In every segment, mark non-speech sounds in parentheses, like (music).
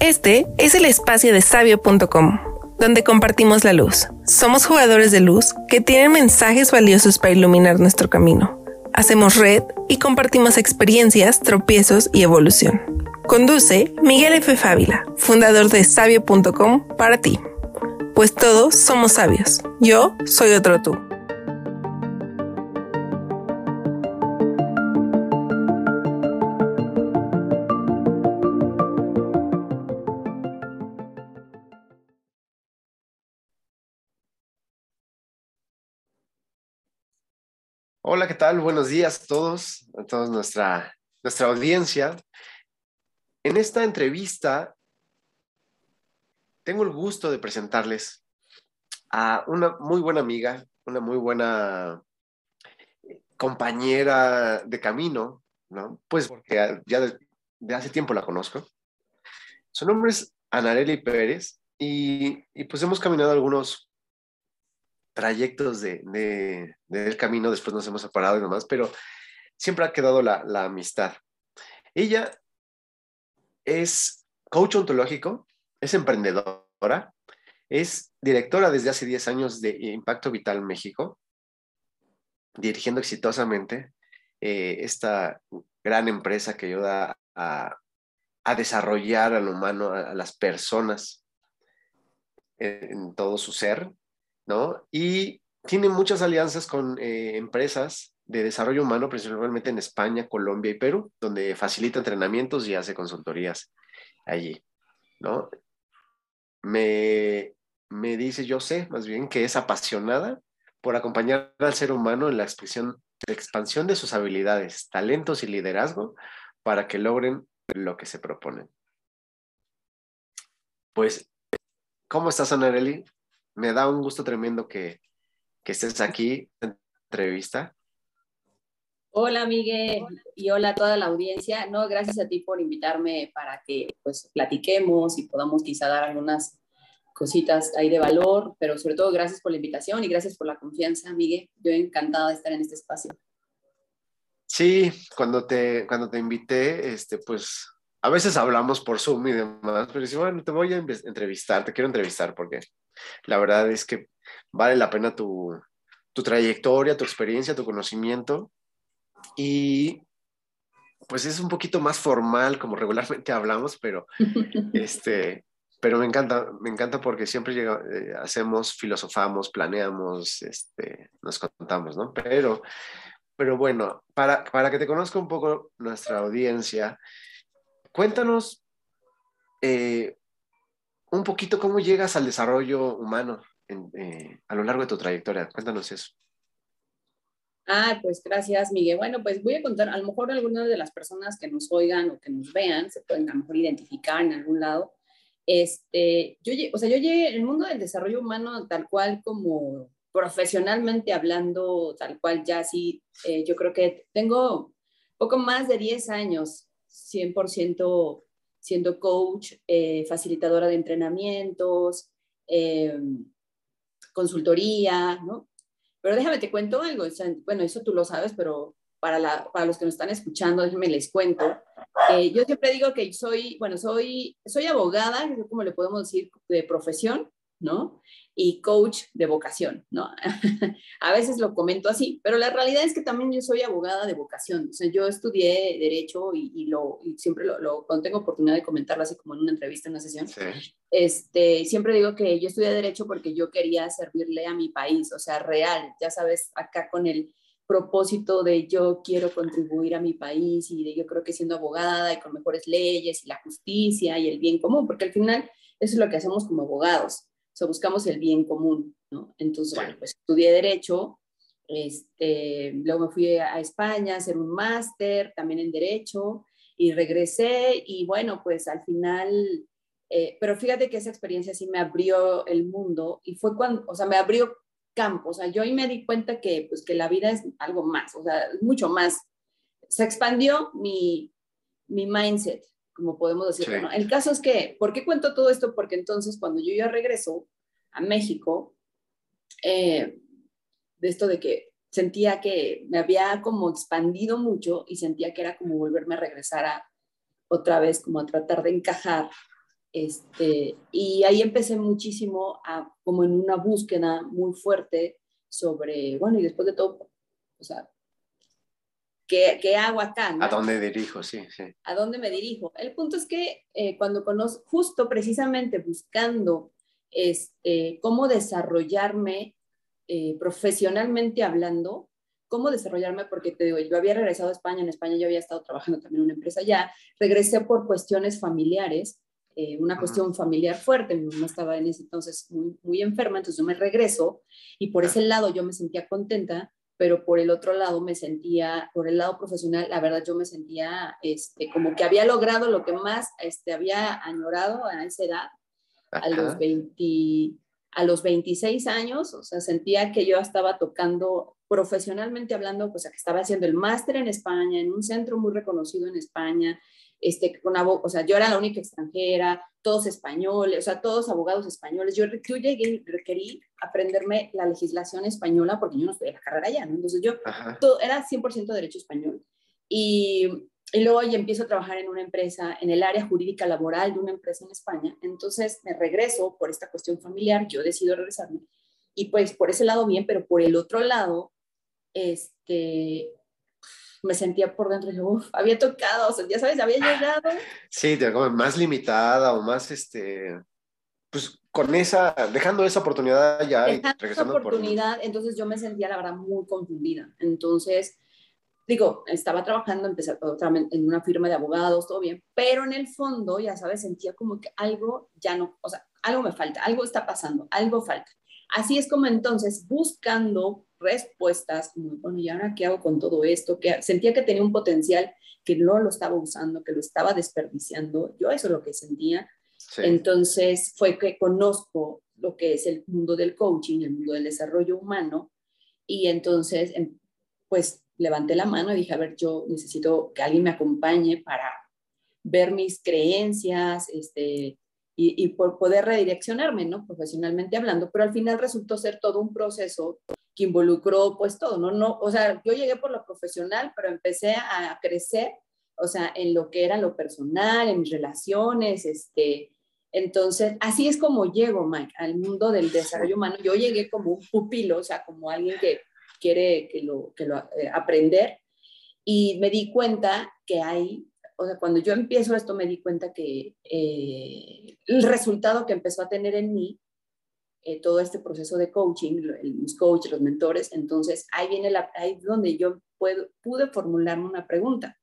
Este es el espacio de sabio.com, donde compartimos la luz. Somos jugadores de luz que tienen mensajes valiosos para iluminar nuestro camino. Hacemos red y compartimos experiencias, tropiezos y evolución. Conduce Miguel F. Fávila, fundador de sabio.com para ti. Pues todos somos sabios. Yo soy otro tú. Hola, ¿qué tal? Buenos días a todos, a toda nuestra, nuestra audiencia. En esta entrevista tengo el gusto de presentarles a una muy buena amiga, una muy buena compañera de camino, ¿no? Pues porque ya de, hace tiempo la conozco. Su nombre es Anareli Pérez y, y pues hemos caminado algunos trayectos de, del camino, después nos hemos separado y demás, pero siempre ha quedado la, la amistad. Ella es coach ontológico, es emprendedora, es directora desde hace 10 años de Impacto Vital México, dirigiendo exitosamente eh, esta gran empresa que ayuda a, a desarrollar al humano, a, las personas en todo su ser, y tiene muchas alianzas con eh, empresas de desarrollo humano, principalmente en España, Colombia y Perú, donde facilita entrenamientos y hace consultorías allí, ¿no? Me, me dice, yo sé, más bien, que es apasionada por acompañar al ser humano en la expresión, expansión de sus habilidades, talentos y liderazgo para que logren lo que se proponen. Pues, ¿cómo estás, Anareli? Me da un gusto tremendo que, estés aquí en entrevista. Hola Miguel y hola a toda la audiencia. No, gracias a ti por invitarme para que pues platiquemos y podamos quizá dar algunas cositas ahí de valor, pero sobre todo gracias por la invitación y gracias por la confianza, Miguel. Yo encantada de estar en este espacio. Sí, cuando te, cuando te invité, este, pues a veces hablamos por Zoom y demás, pero dice, bueno, te voy a entrevistar, te quiero entrevistar porque la verdad es que vale la pena tu, tu trayectoria, tu experiencia, tu conocimiento y pues es un poquito más formal como regularmente (laughs) hablamos, pero este, pero me encanta, me encanta porque siempre llega, eh, hacemos, filosofamos, planeamos, este, nos contamos, ¿no? Pero, pero bueno, para, para que te conozca un poco nuestra audiencia, cuéntanos eh, un poquito cómo llegas al desarrollo humano eh, a lo largo de tu trayectoria. Cuéntanos eso. Ah, pues gracias, Miguel. Bueno, pues voy a contar, a lo mejor algunas de las personas que nos oigan o que nos vean se pueden a lo mejor identificar en algún lado. Este, yo, o sea, yo llegué el mundo del desarrollo humano tal cual como profesionalmente hablando, tal cual ya sí, eh, yo creo que tengo poco más de 10 años 100% siendo coach, eh, facilitadora de entrenamientos, eh, consultoría, ¿no? Pero déjame te cuento algo, bueno, eso tú lo sabes, pero para, para los que nos están escuchando, déjenme les cuento. yo siempre digo que soy, bueno, soy, soy abogada, como le podemos decir, de profesión, ¿no? Y coach de vocación, ¿no? (laughs) a veces lo comento así, pero la realidad es que también yo soy abogada de vocación. O sea, yo estudié Derecho y, lo, siempre lo, cuando tengo oportunidad de comentarlo así como en una entrevista, en una sesión, este, siempre digo que yo estudié Derecho porque yo quería servirle a mi país, o sea, real, ya sabes, acá con el propósito de yo quiero contribuir a mi país y de yo creo que siendo abogada y con mejores leyes y la justicia y el bien común, porque al final eso es lo que hacemos como abogados sea, buscamos el bien común, ¿no? Entonces, bueno, pues estudié Derecho, este, luego me fui a España a hacer un máster también en Derecho y regresé y bueno, pues al final, eh, pero fíjate que esa experiencia sí me abrió el mundo y fue cuando, o sea, me abrió campo, o sea, yo ahí me di cuenta que, pues, que la vida es algo más, o sea, mucho más. Se expandió mi, mi mindset, como podemos decir. el caso es que, ¿por qué cuento todo esto? Porque entonces cuando yo ya regreso a México, eh, de esto de que sentía que me había como expandido mucho y sentía que era como volverme a regresar a otra vez, como a tratar de encajar Este, y ahí empecé muchísimo a, como en una búsqueda muy fuerte sobre, bueno, y después de todo, o sea, ¿qué, qué hago acá? ¿A dónde dirijo? Sí, sí. ¿A dónde me dirijo? El punto es que eh, cuando conozco, justo precisamente buscando este, cómo desarrollarme eh, profesionalmente hablando, cómo desarrollarme, porque te digo, yo había regresado a España, en España yo había estado trabajando también en una empresa ya, regresé por cuestiones familiares, eh, una cuestión familiar fuerte, mi mamá estaba en ese entonces muy, muy enferma, entonces yo me regreso y por ese lado yo me sentía contenta, pero por el otro lado me sentía, por el lado profesional, la verdad yo me sentía este, como que había logrado lo que más este, había añorado a esa edad, a los 20, a los 26 años, o sea, sentía que yo estaba tocando profesionalmente hablando, pues que estaba haciendo el máster en España, en un centro muy reconocido en España, este, con o sea, yo era la única extranjera, todos españoles, o sea, todos abogados españoles. Yo, yo llegué, requerí aprenderme la legislación española porque yo no estudié la carrera allá, ¿no? Entonces yo todo, era 100% derecho español. Y y luego ya empiezo a trabajar en una empresa, en el área jurídica laboral de una empresa en España. Entonces me regreso por esta cuestión familiar, yo decido regresarme. Y pues por ese lado bien, pero por el otro lado, este, me sentía por dentro, yo, uf, había tocado, o sea, ya sabes, había llegado. Sí, más limitada o más, este, pues con esa, dejando esa oportunidad ya. Dejando esa oportunidad, entonces yo me sentía, la verdad, muy confundida. Entonces, digo, estaba trabajando, empecé en una firma de abogados, todo bien, pero en el fondo, ya sabes, sentía como que algo ya no, o sea, algo me falta, algo está pasando, algo falta. Así es como entonces, buscando respuestas, como, bueno, ¿y ahora qué hago con todo esto? Que sentía que tenía un potencial que no lo estaba usando, que lo estaba desperdiciando. Yo eso es lo que sentía. Entonces fue que conozco lo que es el mundo del coaching, el mundo del desarrollo humano, y entonces, em, pues levanté la mano y dije, a ver, yo necesito que alguien me acompañe para ver mis creencias, este, y, por poder redireccionarme, ¿no? Profesionalmente hablando, pero al final resultó ser todo un proceso que involucró pues todo, ¿no? no o sea, yo llegué por lo profesional, pero empecé a crecer, o sea, en lo que era lo personal, en mis relaciones, este, entonces, así es como llego, Mike, al mundo del desarrollo humano. Yo llegué como un pupilo, o sea, como alguien que quiere que lo, que lo eh, aprender. Y me di cuenta que hay, o sea, cuando yo empiezo esto me di cuenta que eh, el resultado que empezó a tener en mí eh, todo este proceso de coaching, los coaches, los mentores, entonces ahí viene la, ahí donde yo puedo, pude formularme una pregunta,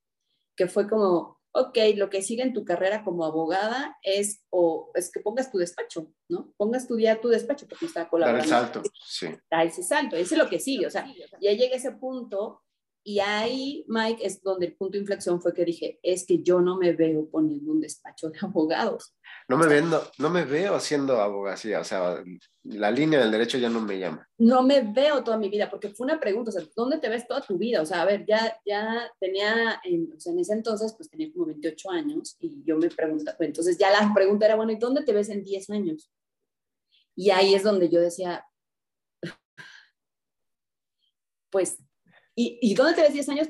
que fue como, ok, lo que sigue en tu carrera como abogada es, o es que pongas tu despacho, ¿no? Pongas tu día tu despacho porque está colaborando. Dar el salto, sí. Dar ese salto, ese es lo que sigue, o sea, ya llega ese punto y ahí, Mike, es donde el punto de inflexión fue que dije, es que yo no me veo poniendo un despacho de abogados. No me, vendo, no me veo haciendo abogacía, o sea, la línea del derecho ya no me llama. No me veo toda mi vida, porque fue una pregunta, o sea, ¿dónde te ves toda tu vida? O sea, a ver, ya, ya tenía, en, o sea, en ese entonces, pues tenía como 28 años y yo me preguntaba, pues, entonces ya la pregunta era, bueno, ¿y dónde te ves en 10 años? Y ahí es donde yo decía, (laughs) pues ¿Y, ¿Y, dónde te ves 10 años?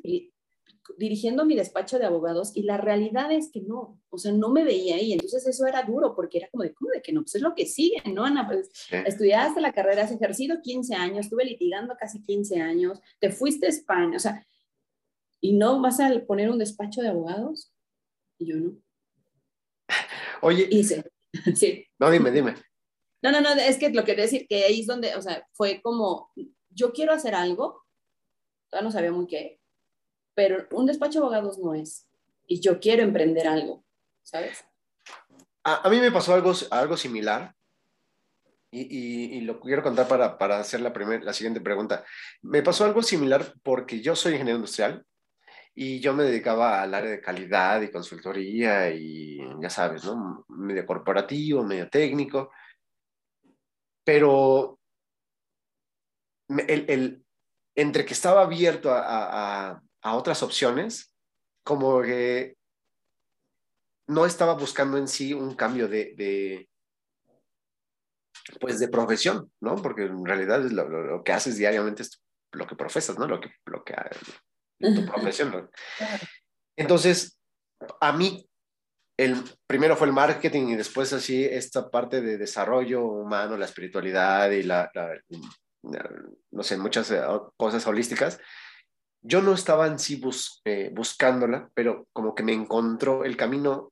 Dirigiendo mi despacho de abogados y la realidad es que no, o sea, no me veía ahí. Entonces eso era duro porque era como de, ¿cómo de que no? Pues es lo que sigue, ¿no, Ana? Pues estudiaste la carrera, has ejercido 15 años, estuve litigando casi 15 años, te fuiste a España, o sea, ¿y no vas a poner un despacho de abogados? Y yo no. Oye. Hice, (laughs) sí. No, dime, dime. No, no, no, es que lo que decir que ahí es donde, o sea, fue como, yo quiero hacer algo, todavía no sabía muy qué, pero un despacho de abogados no es. Y yo quiero emprender algo, ¿sabes? A, mí me pasó algo, algo similar. Y, y, lo quiero contar para, para hacer la, primer, la siguiente pregunta. Me pasó algo similar porque yo soy ingeniero industrial y yo me dedicaba al área de calidad y consultoría y ya sabes, ¿no? Medio corporativo, medio técnico. Pero el, el, entre que estaba abierto a, otras opciones, como que no estaba buscando en sí un cambio de, pues de profesión, ¿no? Porque en realidad es lo, que haces diariamente es lo que profesas, ¿no? Lo que, lo que tu profesión, ¿no? Entonces, a mí, el, primero fue el marketing y después así esta parte de desarrollo humano, la espiritualidad y la, no sé, muchas eh, cosas holísticas. Yo no estaba en sí eh, buscándola, pero como que me encontró el camino,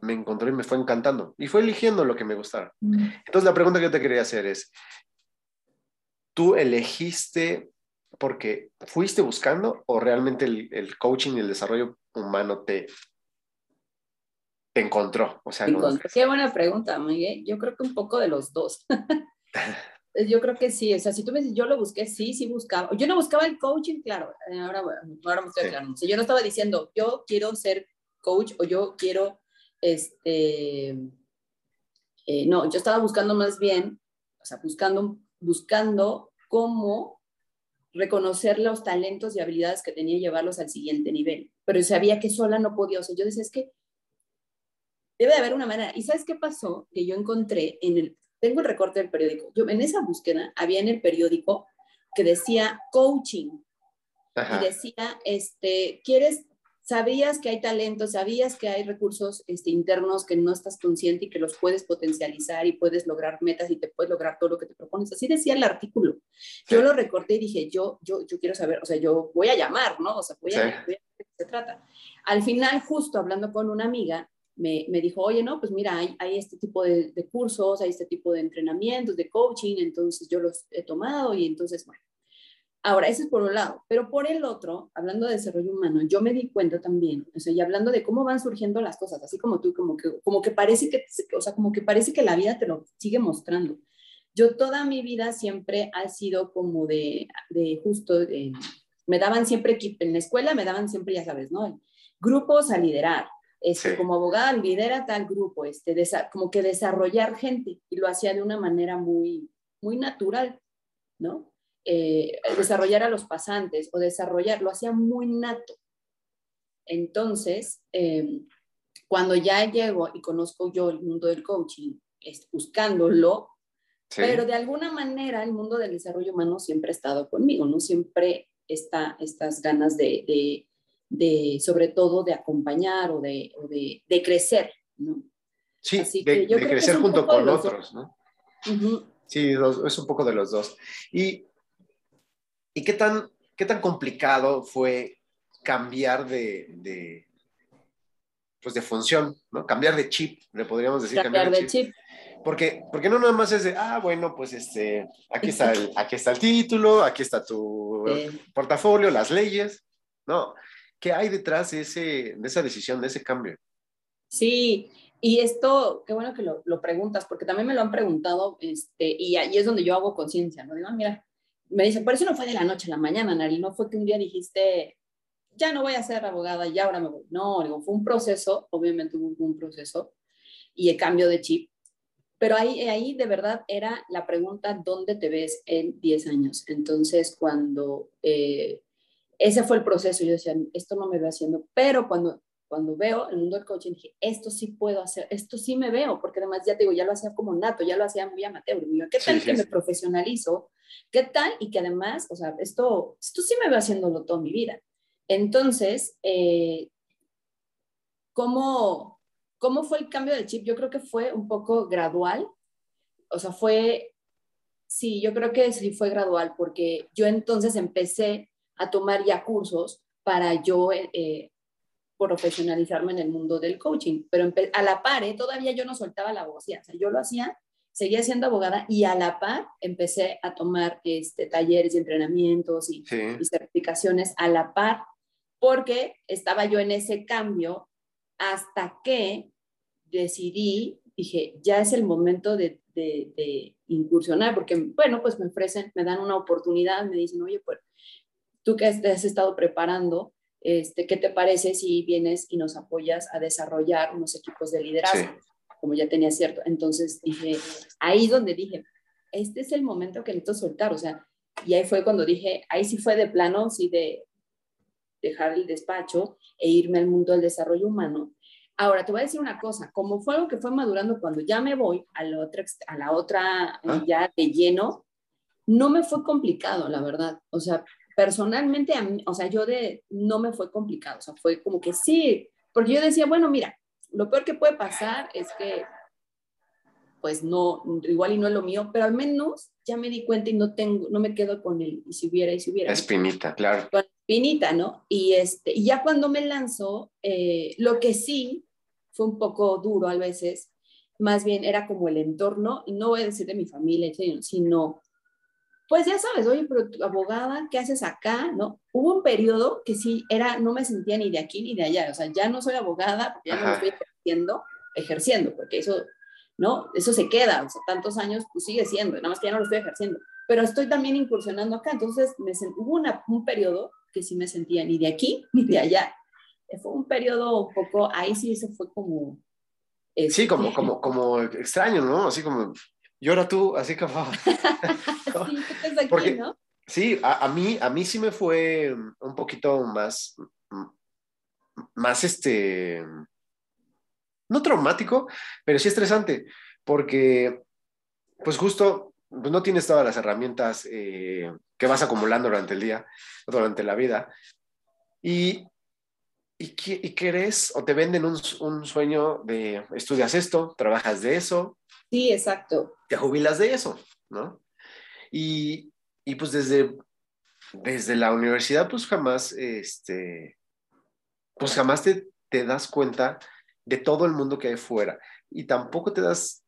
me encontró y me fue encantando. Y fue eligiendo lo que me gustara. Mm. Entonces la pregunta que yo te quería hacer es, ¿tú elegiste porque fuiste buscando o realmente el, el coaching y el desarrollo humano te, te encontró? O sea, Qué buena pregunta, Miguel. Yo creo que un poco de los dos. (laughs) yo creo que sí, o sea, si tú me dices, yo lo busqué, sí, sí buscaba. Yo no buscaba el coaching, claro, eh, ahora, ahora me estoy aclarando. yo no estaba diciendo, yo quiero ser coach o yo quiero, este, eh, no, yo estaba buscando más bien, o sea, buscando, buscando cómo reconocer los talentos y habilidades que tenía y llevarlos al siguiente nivel. Pero sabía que sola no podía, o sea, yo decía, es que debe de haber una manera. ¿Y sabes qué pasó? Que yo encontré en el, tengo el recorte del periódico, yo en esa búsqueda había en el periódico que decía coaching y decía, este, ¿quieres, sabías que hay talento, sabías que hay recursos este, internos que no estás consciente y que los puedes potencializar y puedes lograr metas y te puedes lograr todo lo que te propones? Así decía el artículo. Yo lo recorté y dije, yo, yo, yo quiero saber, o sea, yo voy a llamar, ¿no? O sea, voy a, voy a ver de qué se trata. Al final, justo hablando con una amiga, me, me, dijo, oye, no, pues mira, hay, este tipo de, cursos, hay este tipo de entrenamientos, de coaching, entonces yo los he tomado y entonces, bueno. Ahora, ese es por un lado, pero por el otro, hablando de desarrollo humano, yo me di cuenta también, o sea, y hablando de cómo van surgiendo las cosas, así como tú, como que, como que parece que, o sea, como que parece que la vida te lo sigue mostrando. Yo toda mi vida siempre ha sido como de, de justo, me daban siempre, en la escuela me daban siempre, ya sabes, ¿no? Grupos a liderar, este, como abogada lidera tal grupo, este, como que desarrollar gente y lo hacía de una manera muy, muy natural, ¿no? Eh, desarrollar a los pasantes o desarrollar, lo hacía muy nato. Entonces, em, cuando ya llego y conozco yo el mundo del coaching, buscándolo, pero de alguna manera el mundo del desarrollo humano siempre ha estado conmigo, ¿no? Siempre está estas ganas de de, sobre todo, de acompañar o de, de, crecer, ¿no? Sí, de, crecer junto con otros, ¿no? Sí, es un poco de los dos. ¿Y, y qué, tan, qué tan complicado fue cambiar de, de, pues de función, ¿no? Cambiar de chip, le podríamos decir. Cambiar, de chip. Porque, porque no nada más es de, ah, bueno, pues este, aquí está el, aquí está el título, aquí está tu portafolio, las leyes. No, ¿Qué hay detrás de, ese, de esa decisión, de ese cambio? Sí, y esto, qué bueno que lo, lo, preguntas, porque también me lo han preguntado, este, y ahí es donde yo hago conciencia, ¿no? Digo, ah, mira, me dicen, por eso no fue de la noche a la mañana, Nari, no fue que un día dijiste, ya no voy a ser abogada, ya ahora me voy. No, digo, fue un proceso, obviamente hubo un proceso, y el cambio de chip, pero ahí, ahí de verdad era la pregunta, ¿dónde te ves en 10 años? Entonces, cuando eh, ese fue el proceso. Yo decía, esto no me veo haciendo, pero cuando, cuando veo el mundo del coaching, dije, esto sí puedo hacer, esto sí me veo, porque además ya te digo, ya lo hacía como nato, ya lo hacía muy amateur. ¿Qué tal que me profesionalizo? ¿Qué tal? Y que además, o sea, esto, esto sí me veo haciéndolo toda mi vida. Entonces, eh, ¿cómo, ¿cómo fue el cambio del chip? Yo creo que fue un poco gradual. O sea, fue, sí, yo creo que sí fue gradual, porque yo entonces empecé a tomar ya cursos para yo eh, eh, profesionalizarme en el mundo del coaching. Pero a la par, eh, todavía yo no soltaba la voz, o sea, yo lo hacía, seguía siendo abogada y a la par empecé a tomar este, talleres y entrenamientos y, certificaciones a la par, porque estaba yo en ese cambio hasta que decidí, dije, ya es el momento de, de, de, incursionar, porque, bueno, pues me ofrecen, me dan una oportunidad, me dicen, oye, pues tú que has estado preparando, este, ¿qué te parece si vienes y nos apoyas a desarrollar unos equipos de liderazgo? Como ya tenía cierto. Entonces dije, ahí donde dije, este es el momento que necesito soltar, o sea, y ahí fue cuando dije, ahí sí fue de plano, sí de dejar el despacho e irme al mundo del desarrollo humano. Ahora, te voy a decir una cosa, como fue algo que fue madurando cuando ya me voy a la otra, a la otra ah. ya de lleno, no me fue complicado, la verdad. O sea, personalmente, a mí, o sea, yo de, no me fue complicado, o sea, fue como que sí, porque yo decía, bueno, mira, lo peor que puede pasar es que pues no, igual y no es lo mío, pero al menos ya me di cuenta y no tengo, no me quedo con él, y si hubiera, y si hubiera. Espinita, claro. Con espinita, ¿no? Y, este, y ya cuando me lanzo, eh, lo que sí fue un poco duro a veces, más bien era como el entorno, y no voy a decir de mi familia, sino, pues ya sabes, oye, pero tu abogada, ¿qué haces acá? ¿No? Hubo un periodo que sí era, no me sentía ni de aquí ni de allá, o sea, ya no soy abogada, porque ya no lo estoy ejerciendo, ejerciendo, porque eso, ¿no? Eso se queda, o sea, tantos años, pues sigue siendo, nada más que ya no lo estoy ejerciendo, pero estoy también incursionando acá, entonces me hubo una, un periodo que sí me sentía ni de aquí ni de allá, fue un periodo un poco, ahí sí eso fue como... Sí, como, este, como, como extraño, ¿no? Así como, llora tú, así como... (laughs) sí, aquí, Porque, ¿no? Sí, a, a, mí, a mí sí me fue un poquito más, más este, no traumático, pero sí estresante, porque pues justo pues no tienes todas las herramientas eh, que vas acumulando durante el día, durante la vida, y y, y querés o te venden un, un, sueño de estudias esto, trabajas de eso. Sí, exacto. Te jubilas de eso, ¿no? Y, y pues desde, desde la universidad, pues jamás, este, pues jamás te, te das cuenta de todo el mundo que hay fuera y tampoco te das,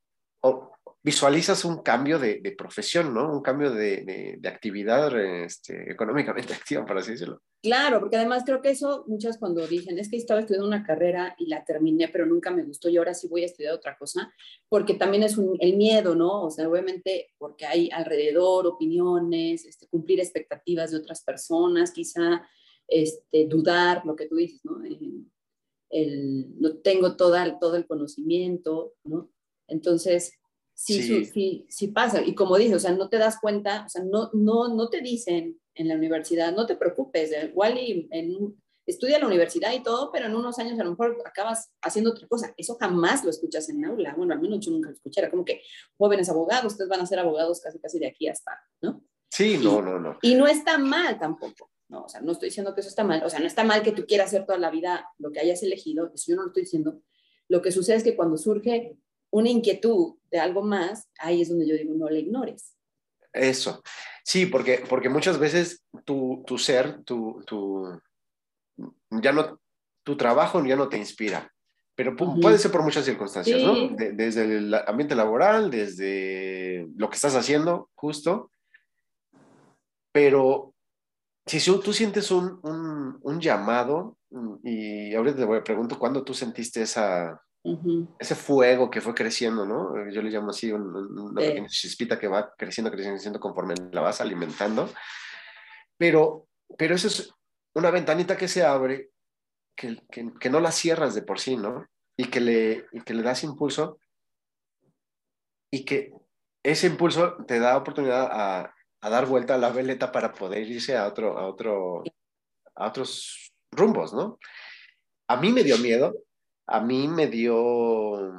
visualizas un cambio de, profesión, ¿no? Un cambio de, actividad este, económicamente (laughs) activa, por así decirlo. Claro, porque además creo que eso muchas cuando dicen, es que estaba estudiando una carrera y la terminé, pero nunca me gustó y ahora sí voy a estudiar otra cosa, porque también es el miedo, ¿no? O sea, obviamente porque hay alrededor opiniones, este, cumplir expectativas de otras personas, quizá este, dudar, lo que tú dices, ¿no? El, no tengo toda, todo el conocimiento, ¿no? Entonces, sí, sí. sí, pasa. Y como dices, o sea, no te das cuenta, o sea, no, no, no te dicen en la universidad, no te preocupes, igual y en, estudia la universidad y todo, pero en unos años a lo mejor acabas haciendo otra cosa. Eso jamás lo escuchas en aula. Bueno, al menos yo nunca lo escuché. Era como que jóvenes abogados, ustedes van a ser abogados casi casi de aquí hasta, ¿no? Sí, no, no, no. Y no está mal tampoco. No, o sea, no estoy diciendo que eso está mal. O sea, no está mal que tú quieras hacer toda la vida lo que hayas elegido. Eso yo no lo estoy diciendo. Lo que sucede es que cuando surge una inquietud de algo más, ahí es donde yo digo, no le ignores. Eso, sí, porque, porque muchas veces tu, tu ser, tu, tu, ya no, tu trabajo ya no te inspira, pero puede ser por muchas circunstancias, ¿no? desde el ambiente laboral, desde lo que estás haciendo, justo, pero si tú sientes un, un, un llamado, y ahorita te pregunto, ¿cuándo tú sentiste esa, ese fuego que fue creciendo, ¿no? Yo le llamo así una pequeña chispita que va creciendo, creciendo, creciendo conforme la vas alimentando. Pero, pero eso es una ventanita que se abre, que, que, que no la cierras de por sí, ¿no? Y que, le, y que le das impulso y que ese impulso te da oportunidad a, a, dar vuelta a la veleta para poder irse a, otro, a, otro, a otros rumbos, ¿no? A mí me dio miedo, a mí me dio,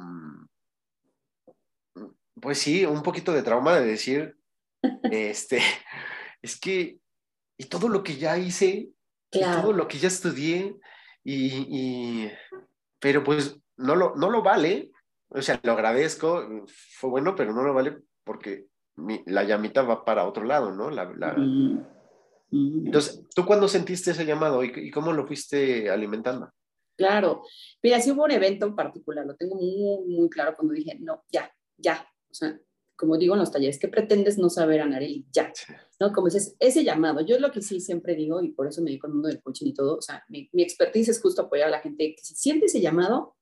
pues sí, un poquito de trauma de decir, (laughs) este, es que, y todo lo que ya hice, y todo lo que ya estudié, y, pero pues no lo, no lo vale, o sea, lo agradezco, fue bueno, pero no lo vale porque la llamita va para otro lado, ¿no? La, Entonces, ¿tú cuándo sentiste ese llamado y, y cómo lo fuiste alimentando? Claro. Mira, sí hubo un evento en particular, lo tengo muy, muy claro cuando dije, no, ya, ya. O sea, como digo en los talleres, ¿qué pretendes no saber, Anareli? Ya. ¿No? Como dices, ese llamado, yo es lo que sí siempre digo, y por eso me dedico al mundo del coaching y todo, o sea, mi, mi expertise es justo apoyar a la gente que si siente ese llamado,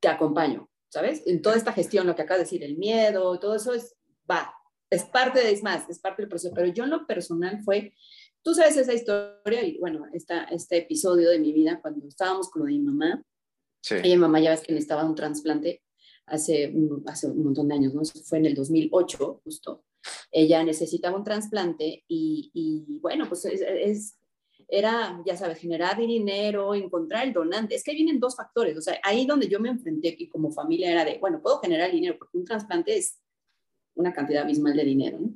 te acompaño, ¿sabes? En toda esta gestión, lo que acabas de decir, el miedo, todo eso es, va, es parte de, es más, es parte del proceso, pero yo en lo personal fue, Tú sabes esa historia y bueno, esta, este episodio de mi vida cuando estábamos con lo de mi mamá. Sí. Ella, mi mamá, ya ves que necesitaba un trasplante hace, hace un montón de años, ¿no? Fue en el 2008, justo. Ella necesitaba un trasplante y, y bueno, pues es, es, era, ya sabes, generar dinero, encontrar el donante. Es que vienen dos factores. O sea, ahí donde yo me enfrenté que como familia era de, bueno, puedo generar dinero porque un trasplante es una cantidad abismal de dinero, ¿no?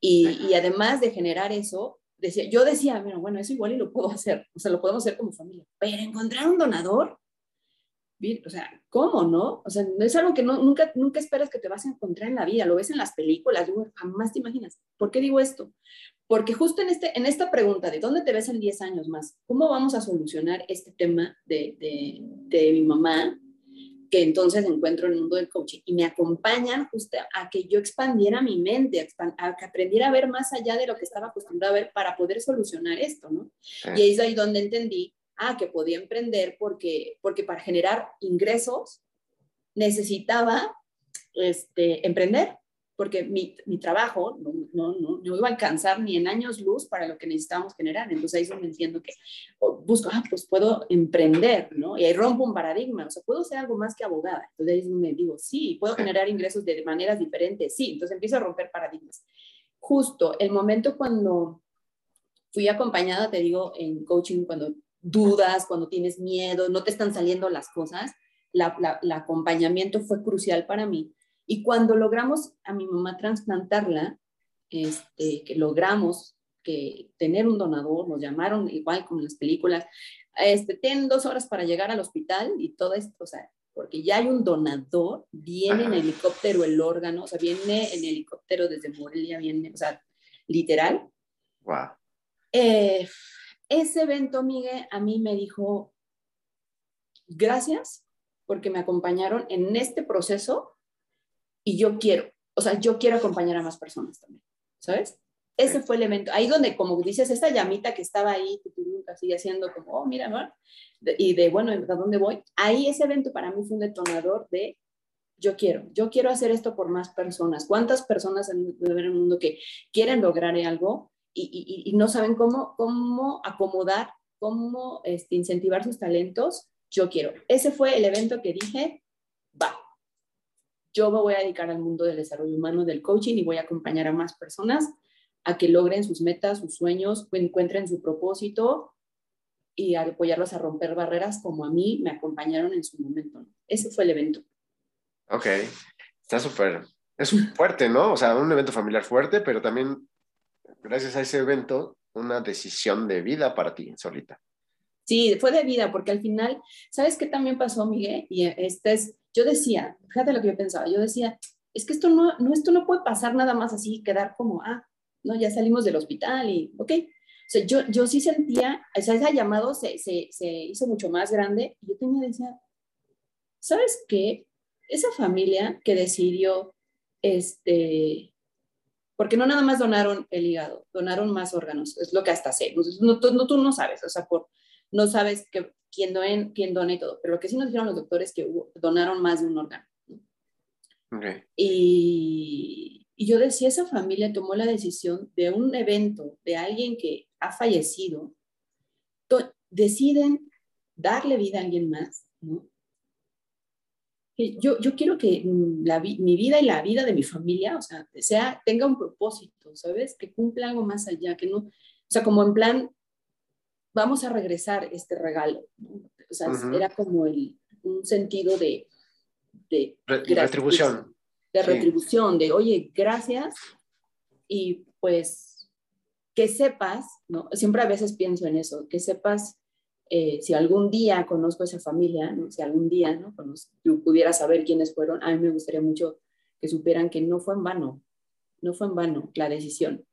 Y, y además de generar eso, decía, yo decía, bueno, bueno, eso igual y lo puedo hacer, o sea, lo podemos hacer como familia, pero encontrar un donador, o sea, ¿cómo no? O sea, es algo que no, nunca, nunca esperas que te vas a encontrar en la vida, lo ves en las películas, jamás te imaginas. ¿Por qué digo esto? Porque justo en, este, en esta pregunta de dónde te ves en 10 años más, ¿cómo vamos a solucionar este tema de, de, de mi mamá? Que entonces encuentro en el mundo del coaching y me acompañan justo a que yo expandiera mi mente, a, que aprendiera a ver más allá de lo que estaba acostumbrado a ver para poder solucionar esto, ¿no? Y es ahí donde entendí ah, que podía emprender porque, porque para generar ingresos necesitaba este, emprender, porque mi, mi trabajo no, no, no, no, iba a alcanzar ni en años luz para lo que necesitábamos generar. Entonces ahí es donde entiendo que busco, ah, pues puedo emprender, ¿no? Y ahí rompo un paradigma, o sea, puedo ser algo más que abogada. Entonces ahí es donde digo, sí, puedo generar ingresos de maneras diferentes, sí. Entonces empiezo a romper paradigmas. Justo el momento cuando fui acompañada, te digo, en coaching, cuando dudas, cuando tienes miedo, no te están saliendo las cosas, la, acompañamiento fue crucial para mí. Y cuando logramos a mi mamá trasplantarla, este, que logramos que tener un donador, nos llamaron igual como en las películas, este, tienen dos horas para llegar al hospital y todo esto, o sea, porque ya hay un donador, viene en helicóptero el órgano, o sea, viene en helicóptero desde Morelia, viene, o sea, literal. Wow. Eh, ese evento, Miguel, a mí me dijo, gracias porque me acompañaron en este proceso y yo quiero, o sea, yo quiero acompañar a más personas también, ¿sabes? Ese fue el evento, ahí donde, como dices, esta llamita que estaba ahí, que tú sigue haciendo como, oh, mira, ¿no? y de, bueno, ¿a dónde voy? Ahí ese evento para mí fue un detonador de, yo quiero, yo quiero hacer esto por más personas. ¿Cuántas personas en el mundo que quieren lograr algo y, no saben cómo, cómo acomodar, cómo este, incentivar sus talentos, yo quiero. Ese fue el evento que dije, va, yo me voy a dedicar al mundo del desarrollo humano, del coaching y voy a acompañar a más personas a que logren sus metas, sus sueños, encuentren su propósito y apoyarlos a romper barreras como a mí me acompañaron en su momento. Ese fue el evento. Ok, está súper, es fuerte, ¿no? O sea, un evento familiar fuerte, pero también gracias a ese evento, una decisión de vida para ti, solita. Sí, fue de vida, porque al final, ¿sabes qué también pasó, Miguel? Y este es, yo decía, fíjate lo que yo pensaba, yo decía, es que esto no, no, esto no puede pasar nada más así, quedar como, ah, no, ya salimos del hospital y, ok. O sea, yo, yo sí sentía, o sea, ese llamado se, se, se hizo mucho más grande y yo tenía, decía, ¿sabes qué? Esa familia que decidió, este, porque no nada más donaron el hígado, donaron más órganos, es lo que hasta sé. No, tú, no, tú no sabes, o sea, por, no sabes que, quién, doen, quién dona y todo, pero lo que sí nos dijeron los doctores es que donaron más de un órgano. Y, y yo decía, esa familia tomó la decisión de un evento, de alguien que ha fallecido, deciden darle vida a alguien más, ¿no? yo, yo quiero que la, mi vida y la vida de mi familia, o sea, sea, tenga un propósito, ¿sabes? Que cumpla algo más allá, que no, o sea, como en plan, vamos a regresar este regalo, O sea, era como el, un sentido de... De, retribución. De retribución, de, oye, gracias, y pues que sepas, ¿no? Siempre a veces pienso en eso, que sepas eh, si algún día conozco esa familia, ¿no? si algún día ¿no? yo pudiera saber quiénes fueron, a mí me gustaría mucho que supieran que no fue en vano, no fue en vano la decisión,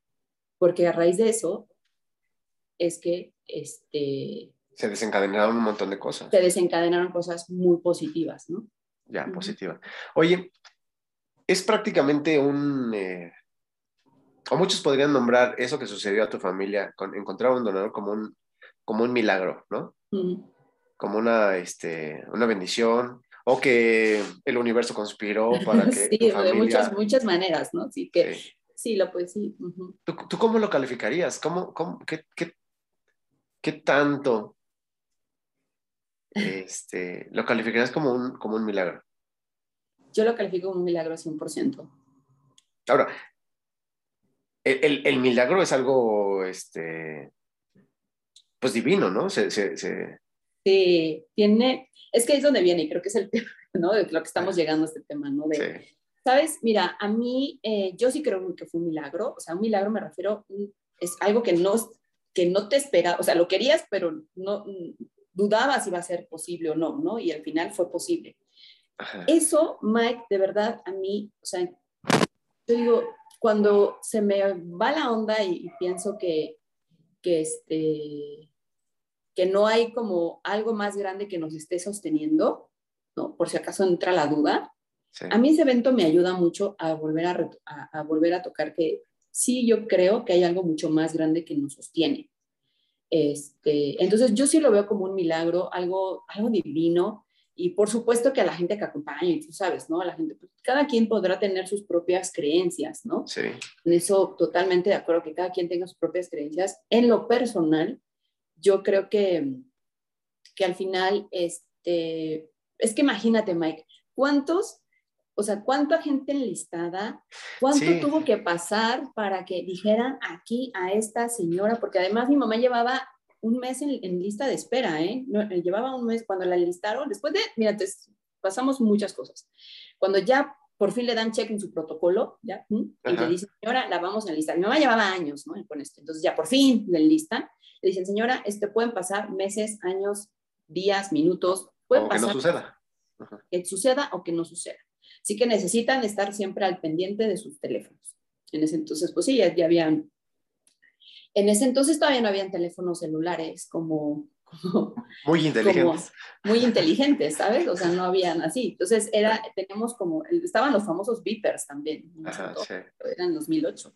porque a raíz de eso es que este, se desencadenaron un montón de cosas. Se desencadenaron cosas muy positivas, ¿no? Ya, positivas. Oye, es prácticamente un... Eh, o muchos podrían nombrar eso que sucedió a tu familia, con encontrar un donador como un como un milagro, ¿no? Como una, este, una bendición, o que el universo conspiró para que. (laughs) sí, de muchas, muchas maneras, ¿no? Sí, que sí, lo pues sí. ¿Tú, cómo lo calificarías? ¿Cómo, cómo qué, qué, qué, tanto este, lo calificarías como un, como un milagro? Yo lo califico como un milagro 100%. Ahora, el, el, el milagro es algo, este, pues divino, ¿no? Se, Sí, tiene, es que es donde viene, y creo que es el (laughs) tema, ¿no? De lo que estamos llegando a este tema, ¿no? De, Sabes, mira, a mí, eh, yo sí creo que fue un milagro, o sea, un milagro me refiero, es algo que no, que no te espera, o sea, lo querías, pero no, dudaba si iba a ser posible o no, ¿no? Y al final fue posible. Eso, Mike, de verdad, a mí, o sea, yo digo, cuando se me va la onda y, pienso que, que, este, que no hay como algo más grande que nos esté sosteniendo, ¿no? Por si acaso entra la duda. A mí ese evento me ayuda mucho a volver a, a, volver a tocar que sí, yo creo que hay algo mucho más grande que nos sostiene. Este, entonces yo sí lo veo como un milagro, algo, algo divino, y por supuesto que a la gente que acompaña, y tú sabes, ¿no? A la gente, pues, cada quien podrá tener sus propias creencias, ¿no? Sí. En eso totalmente de acuerdo, que cada quien tenga sus propias creencias. En lo personal, yo creo que, que al final, este, es que imagínate, Mike, ¿cuántos, o sea, cuánta gente enlistada, cuánto tuvo que pasar para que dijeran aquí a esta señora? Porque además mi mamá llevaba un mes en, lista de espera, ¿eh? ¿eh? Llevaba un mes cuando la enlistaron, después de, mira, pasamos muchas cosas. Cuando ya por fin le dan check en su protocolo, ¿ya? Y le dicen, señora, la vamos a enlistar. Mi mamá llevaba años, ¿no? Con esto. Entonces ya por fin le enlistan. Le dicen, señora, este, pueden pasar meses, años, días, minutos. Puede o pasar. que no suceda. Que suceda o que no suceda. Así que necesitan estar siempre al pendiente de sus teléfonos. En ese entonces, pues sí, ya, ya habían en ese entonces todavía no habían teléfonos celulares como... muy inteligentes. muy inteligentes, ¿sabes? O sea, no habían así. Entonces, era, teníamos como, estaban los famosos beepers también. Ajá, sí. Era en 2008.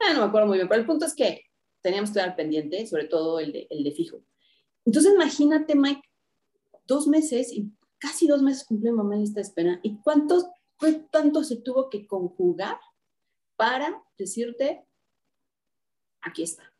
Ah, no me acuerdo muy bien, pero el punto es que teníamos que estar pendiente, sobre todo el de, el de fijo. Entonces, imagínate, Mike, dos meses y casi dos meses cumplió mamá en lista de espera. ¿Y cuántos, tanto se tuvo que conjugar para decirte, aquí está.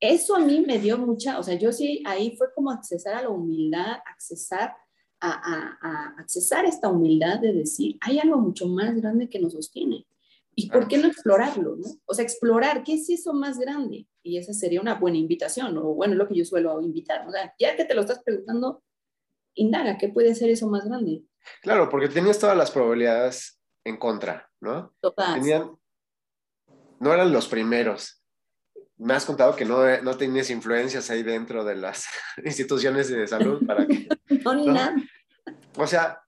Eso a mí me dio mucha, o sea, yo sí, ahí fue como accesar a la humildad, accesar a, a, a accesar esta humildad de decir, hay algo mucho más grande que nos sostiene. ¿Y por qué no explorarlo? ¿no? O sea, explorar, ¿qué es eso más grande? Y esa sería una buena invitación, o bueno, lo que yo suelo invitar. O sea, ya que te lo estás preguntando, indaga, ¿qué puede ser eso más grande? Claro, porque tenías todas las probabilidades en contra, ¿no? Total. Tenían, no eran los primeros, me has contado que no, no tenías influencias ahí dentro de las (laughs) instituciones de salud para que... (laughs) no, ni nada. O sea,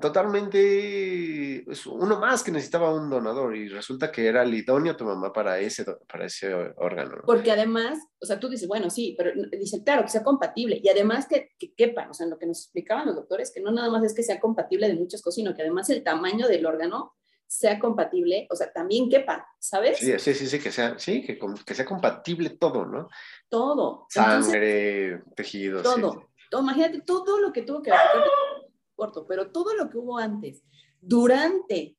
totalmente es uno más que necesitaba un donador y resulta que era el idóneo tu mamá para ese, para ese órgano. Porque además, o sea, tú dices, bueno, sí, pero dice, claro, que sea compatible y además que, que quepa, o sea, lo que nos explicaban los doctores, que no nada más es que sea compatible de muchas cosas, sino que además el tamaño del órgano sea compatible, o sea, también quepa, ¿sabes? Sí, sí, sí, sí que sea, sí, que, que sea compatible todo, ¿no? Todo. Sangre, tejidos. Todo, todo. Imagínate todo lo que tuvo que corto, pero todo lo que hubo antes, durante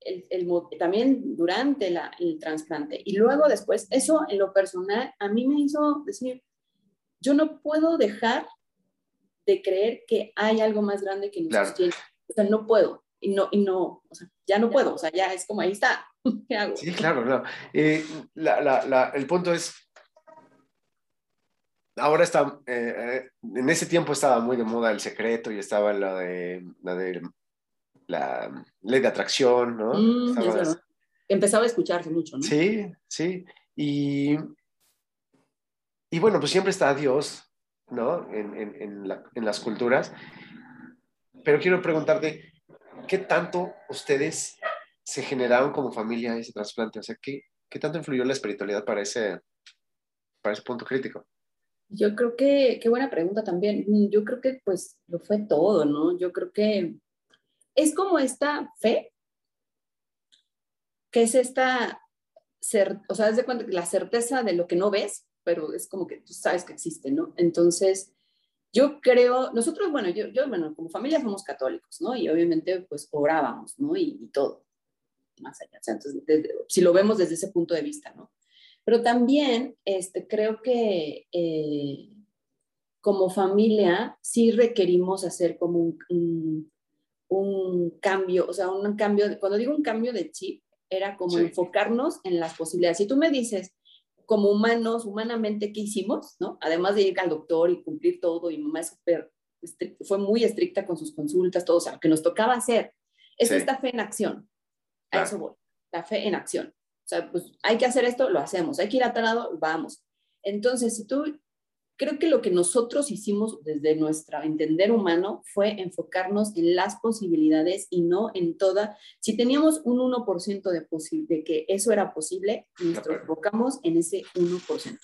el, el, también durante la, el trasplante y luego después, eso en lo personal a mí me hizo decir, yo no puedo dejar de creer que hay algo más grande que nos claro. sostiene. O sea, no puedo y no, y no, o sea, ya no puedo, o sea, ya es como ahí está, (laughs) ¿qué hago? Sí, claro, claro. Eh, la, la, la, el punto es, ahora está, eh, eh, en ese tiempo estaba muy de moda el secreto y estaba la de la, de, la ley de atracción, ¿no? Mm, estaba, Empezaba a escucharse mucho, ¿no? Sí, sí. Y, y bueno, pues siempre está Dios, ¿no? En, en, en, la, en las culturas. Pero quiero preguntarte, ¿qué tanto ustedes se generaron como familia ese trasplante? O sea, ¿qué, qué tanto influyó la espiritualidad para ese, para ese punto crítico? Yo creo que, qué buena pregunta también. Yo creo que pues lo fue todo, ¿no? Yo creo que es como esta fe, que es esta, o sea, es de cuenta la certeza de lo que no ves, pero es como que tú sabes que existe, ¿no? Entonces, yo creo, nosotros, bueno, yo, yo, bueno, como familia somos católicos, ¿no? Y obviamente, pues, orábamos, ¿no? Y, y todo, más allá. O sea, entonces, desde, si lo vemos desde ese punto de vista, ¿no? Pero también, este, creo que eh, como familia sí requerimos hacer como un, un, un, cambio, o sea, un cambio, cuando digo un cambio de chip, era como sí. enfocarnos en las posibilidades. Si tú me dices, como humanos, humanamente, ¿qué hicimos? ¿no? Además de ir al doctor y cumplir todo, y mamá es súper, fue muy estricta con sus consultas, todo, o sea, lo que nos tocaba hacer. Es sí. esta fe en acción. A claro. eso voy, la fe en acción. Sea, pues hay que hacer esto, lo hacemos. Hay que ir a tal lado, vamos. Entonces, si tú creo que lo que nosotros hicimos desde nuestro entender humano fue enfocarnos en las posibilidades y no en toda. Si teníamos un 1% de, de que eso era posible, nos enfocamos en ese 1%.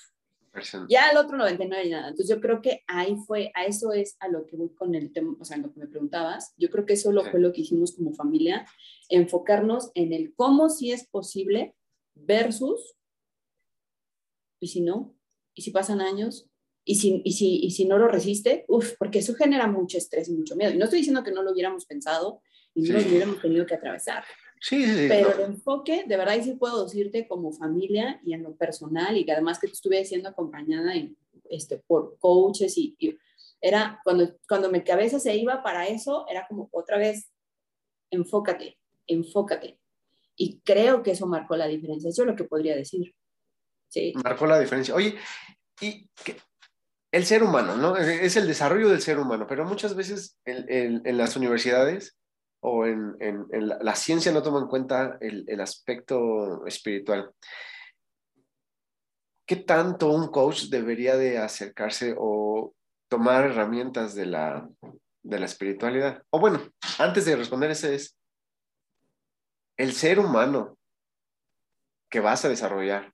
Ya el otro 99 y nada. Entonces yo creo que ahí fue, a eso es a lo que voy con el tema, o sea, lo que me preguntabas. Yo creo que eso lo fue lo que hicimos como familia, enfocarnos en el cómo sí es posible versus, y si no, y si pasan años, y si, y si, y si no lo resiste, uff, porque eso genera mucho estrés y mucho miedo. Y no estoy diciendo que no lo hubiéramos pensado y no lo hubiéramos tenido que atravesar. Sí, sí, Pero el enfoque, de verdad, sí puedo decirte como familia y en lo personal, y que además que estuve siendo acompañada en, este, por coaches y, era cuando, cuando mi cabeza se iba para eso, era como otra vez, enfócate, enfócate. Y creo que eso marcó la diferencia. Eso es lo que podría decir. Sí. Marcó la diferencia. Oye, y el ser humano, ¿no? Es el desarrollo del ser humano, pero muchas veces en, las universidades o en, la, ciencia no toman en cuenta el, aspecto espiritual. ¿Qué tanto un coach debería de acercarse o tomar herramientas de la, de la espiritualidad? O bueno, antes de responder ese es, el ser humano que vas a desarrollar,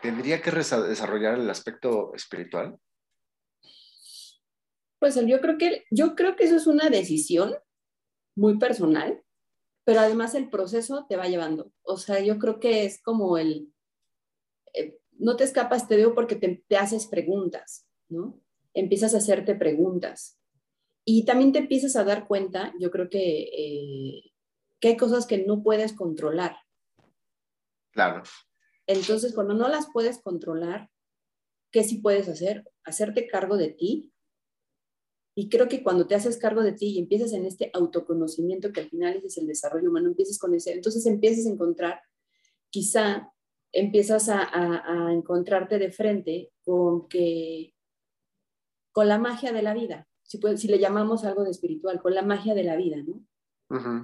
¿tendría que desarrollar el aspecto espiritual? Pues yo creo que, yo creo que eso es una decisión muy personal, pero además el proceso te va llevando. O sea, yo creo que es como el, eh, no te escapas, te digo, porque te, haces preguntas, ¿no? Empiezas a hacerte preguntas. Y también te empiezas a dar cuenta, yo creo que, eh, hay cosas que no puedes controlar. Claro. Entonces, cuando no las puedes controlar, ¿qué sí puedes hacer? Hacerte cargo de ti. Y creo que cuando te haces cargo de ti y empiezas en este autoconocimiento, que al final es el desarrollo humano, empiezas con ese, entonces empiezas a encontrar, quizá empiezas a, a encontrarte de frente con que, con la magia de la vida, si, si le llamamos algo de espiritual, con la magia de la vida, ¿no?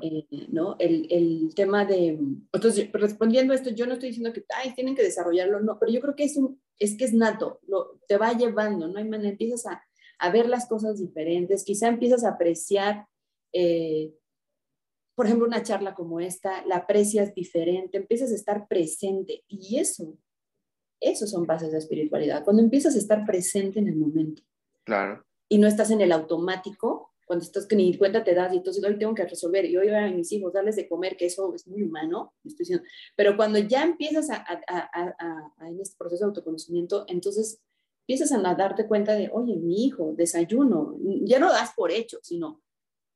Eh, ¿no? El, el, tema de, entonces, respondiendo a esto, yo no estoy diciendo que Ay, tienen que desarrollarlo, no, pero yo creo que es, un, es que es nato, lo, te va llevando, no hay manera, empiezas a, a ver las cosas diferentes, quizá empiezas a apreciar, eh, por ejemplo, una charla como esta, la aprecias diferente, empiezas a estar presente y eso, eso son bases de espiritualidad, cuando empiezas a estar presente en el momento. Claro. Y no estás en el automático cuando estás que ni cuenta te das y entonces hoy tengo que resolver y hoy a mis hijos darles de comer, que eso es muy humano, estoy diciendo, pero cuando ya empiezas a, a, a, en este proceso de autoconocimiento, entonces empiezas a darte cuenta de, oye, mi hijo, desayuno, ya no das por hecho, sino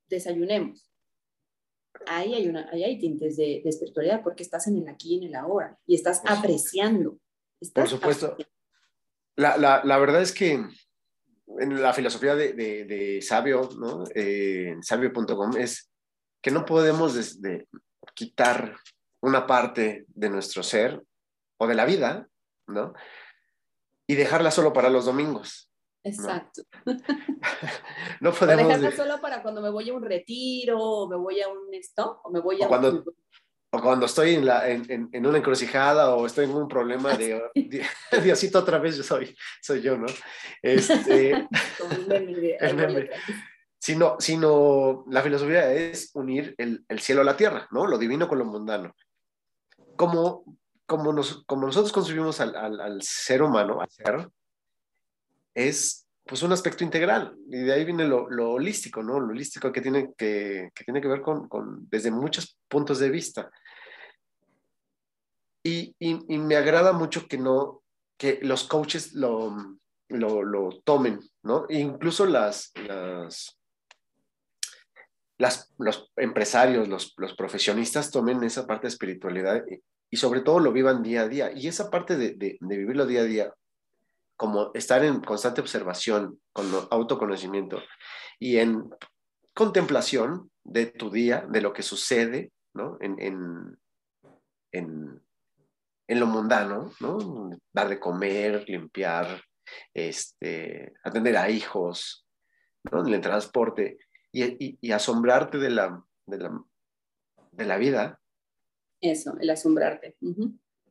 desayunemos. Ahí hay, una, ahí hay tintes de, de espiritualidad porque estás en el aquí y en el ahora y estás apreciando. por supuesto. La, la, la verdad es que en la filosofía de, de, Sabio, ¿no? Eh, sabio.com, es que no podemos quitar una parte de nuestro ser o de la vida, ¿no? Y dejarla solo para los domingos. Exacto. (laughs) No, podemos. O dejarla solo para cuando me voy a un retiro, o me voy a un esto, o me voy a. cuando, o cuando estoy en, la, en, en, una encrucijada o estoy en un problema de, (laughs) (laughs) Diosito otra vez yo soy, soy yo, ¿no? Este, (laughs) sino, sino la filosofía es unir el, el, cielo a la tierra, ¿no? Lo divino con lo mundano. Como, como, nos, como nosotros concebimos al, al, al ser humano, al ser, es pues un aspecto integral y de ahí viene lo, lo holístico, ¿no? Lo holístico que tiene que, que tiene que ver con, con, desde muchos puntos de vista. Y, y, me agrada mucho que no, que los coaches lo, lo, lo tomen, ¿no? E incluso las, las, los empresarios, los, los profesionistas tomen esa parte de espiritualidad y, sobre todo lo vivan día a día. Y esa parte de, de, de vivirlo día a día, como estar en constante observación, con autoconocimiento y en contemplación de tu día, de lo que sucede, ¿no? En, en, en lo mundano, ¿no? Dar de comer, limpiar, este, atender a hijos, ¿no? En el transporte y, y, asombrarte de la, de la, de la vida. Eso, el asombrarte.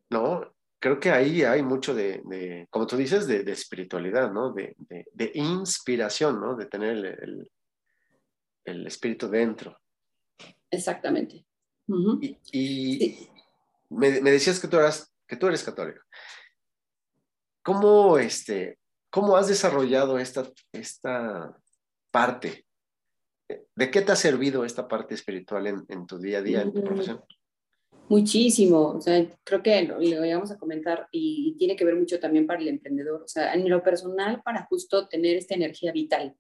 ¿No? creo que ahí hay mucho de, como tú dices, de, espiritualidad, ¿no? De, inspiración, ¿no? De tener el, el, espíritu dentro. Exactamente. Y, me, decías que tú, eras, que tú eres católico. ¿Cómo, este, ¿Cómo has desarrollado esta, esta parte? ¿De qué te ha servido esta parte espiritual en, en tu día a día, en tu profesión? Muchísimo, o sea, creo que lo, lo vamos a comentar y, tiene que ver mucho también para el emprendedor, o sea, en lo personal, para justo tener esta energía vital,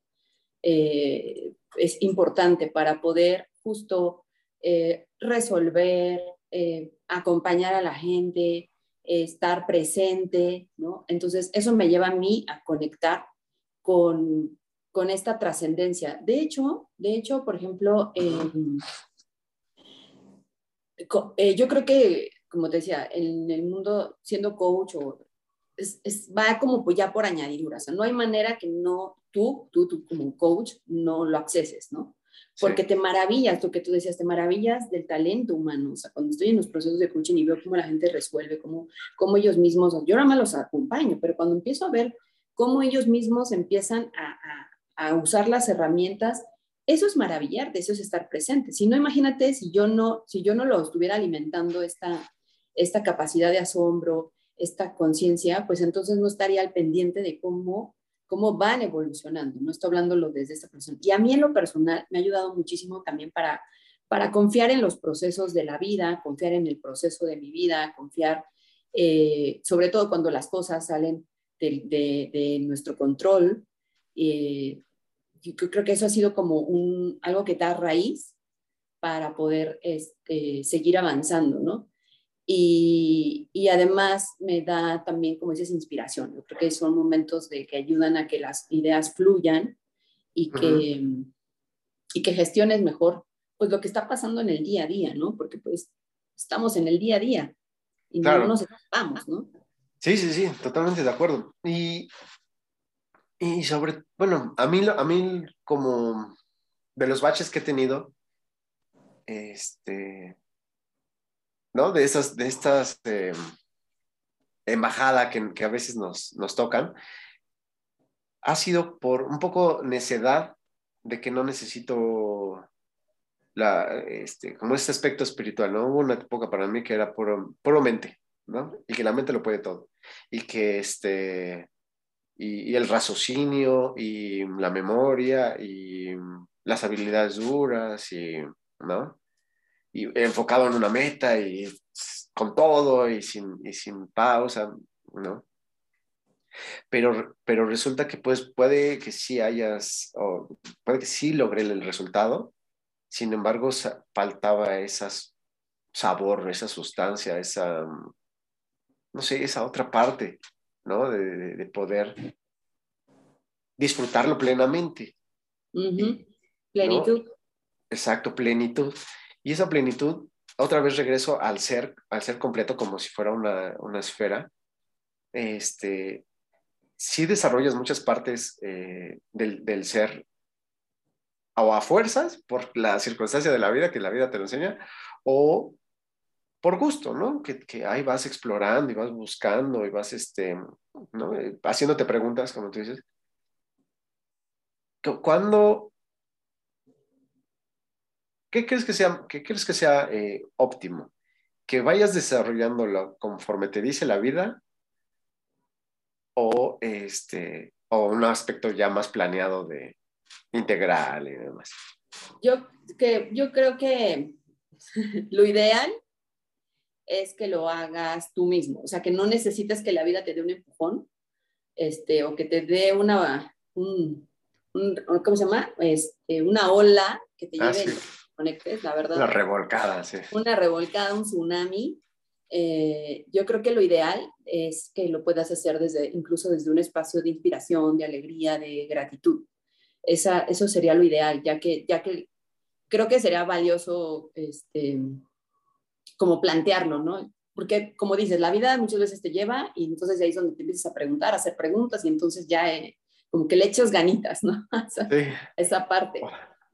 eh, es importante para poder justo eh, resolver, eh, acompañar a la gente, estar presente, ¿no? Entonces, eso me lleva a mí a conectar con, con esta trascendencia. De hecho, de hecho, por ejemplo, eh, yo creo que, como te decía, en el mundo siendo coach o es, va como pues ya por añadidura, o sea, no hay manera que no tú, tú, tú como coach, no lo acceses, ¿no? Porque te maravillas, lo que tú decías, te maravillas del talento humano, o sea, cuando estoy en los procesos de coaching y veo cómo la gente resuelve, cómo, cómo ellos mismos, yo ahora más los acompaño, pero cuando empiezo a ver cómo ellos mismos empiezan a, a, a usar las herramientas eso es maravillarte, eso es estar presente. Si no, imagínate si yo no, si yo no lo estuviera alimentando esta, esta capacidad de asombro, esta conciencia, pues entonces no estaría al pendiente de cómo, cómo van evolucionando. No estoy hablándolo desde esta persona. Y a mí en lo personal me ha ayudado muchísimo también para, para confiar en los procesos de la vida, confiar en el proceso de mi vida, confiar, eh, sobre todo cuando las cosas salen de, nuestro control. Eh, yo creo que eso ha sido como un, algo que da raíz para poder este, seguir avanzando, ¿no? Y, y, además me da también, como dices, inspiración. Yo creo que son momentos de que ayudan a que las ideas fluyan y que, y que gestiones mejor pues lo que está pasando en el día a día, ¿no? Porque pues estamos en el día a día y no nos escapamos, ¿no? Sí, sí, sí, totalmente de acuerdo. Y y sobre, bueno, a mí, a mí como de los baches que he tenido, este, ¿no? De estas, de estas eh, embajadas que, que, a veces nos, nos tocan, ha sido por un poco necedad de que no necesito la, este, como este aspecto espiritual, ¿no? Hubo una época para mí que era puro, puro mente, ¿no? Y que la mente lo puede todo. Y que, este, y, el raciocinio y la memoria y las habilidades duras y, ¿no? Y enfocado en una meta y con todo y sin, y sin pausa, ¿no? Pero, pero resulta que pues, puede que sí hayas, o puede que sí logré el resultado, sin embargo faltaba ese sabor, esa sustancia, esa, no sé, esa otra parte ¿no? De, poder disfrutarlo plenamente. Plenitud. Exacto, plenitud. Y esa plenitud, otra vez regreso al ser, al ser completo como si fuera una, esfera. Este, sí desarrollas muchas partes eh, del, del, ser o a fuerzas por la circunstancia de la vida que la vida te lo enseña, o por gusto, ¿no? Que, que, ahí vas explorando y vas buscando y vas, este, ¿no? Eh, haciéndote preguntas, como tú dices. ¿Cuándo, qué crees que sea, qué crees que sea eh, óptimo? ¿Que vayas desarrollándolo conforme te dice la vida? ¿O, este, o un aspecto ya más planeado de integral y demás? Yo, que, yo creo que (laughs) lo ideal es que lo hagas tú mismo, o sea, que no necesites que la vida te dé un empujón, este, o que te dé una, un, ¿cómo se llama? Este, una ola que te ah, lleve, conectes, la verdad. Una revolcada, sí. Una revolcada, un tsunami. Eh, yo creo que lo ideal es que lo puedas hacer desde, incluso desde un espacio de inspiración, de alegría, de gratitud. Esa, eso sería lo ideal, ya que, ya que creo que sería valioso este, como plantearlo, ¿no? Porque, como dices, la vida muchas veces te lleva y entonces ahí es donde te empiezas a preguntar, a hacer preguntas y entonces ya eh, como que le echas ganitas, ¿no? (laughs) esa, sí. esa parte.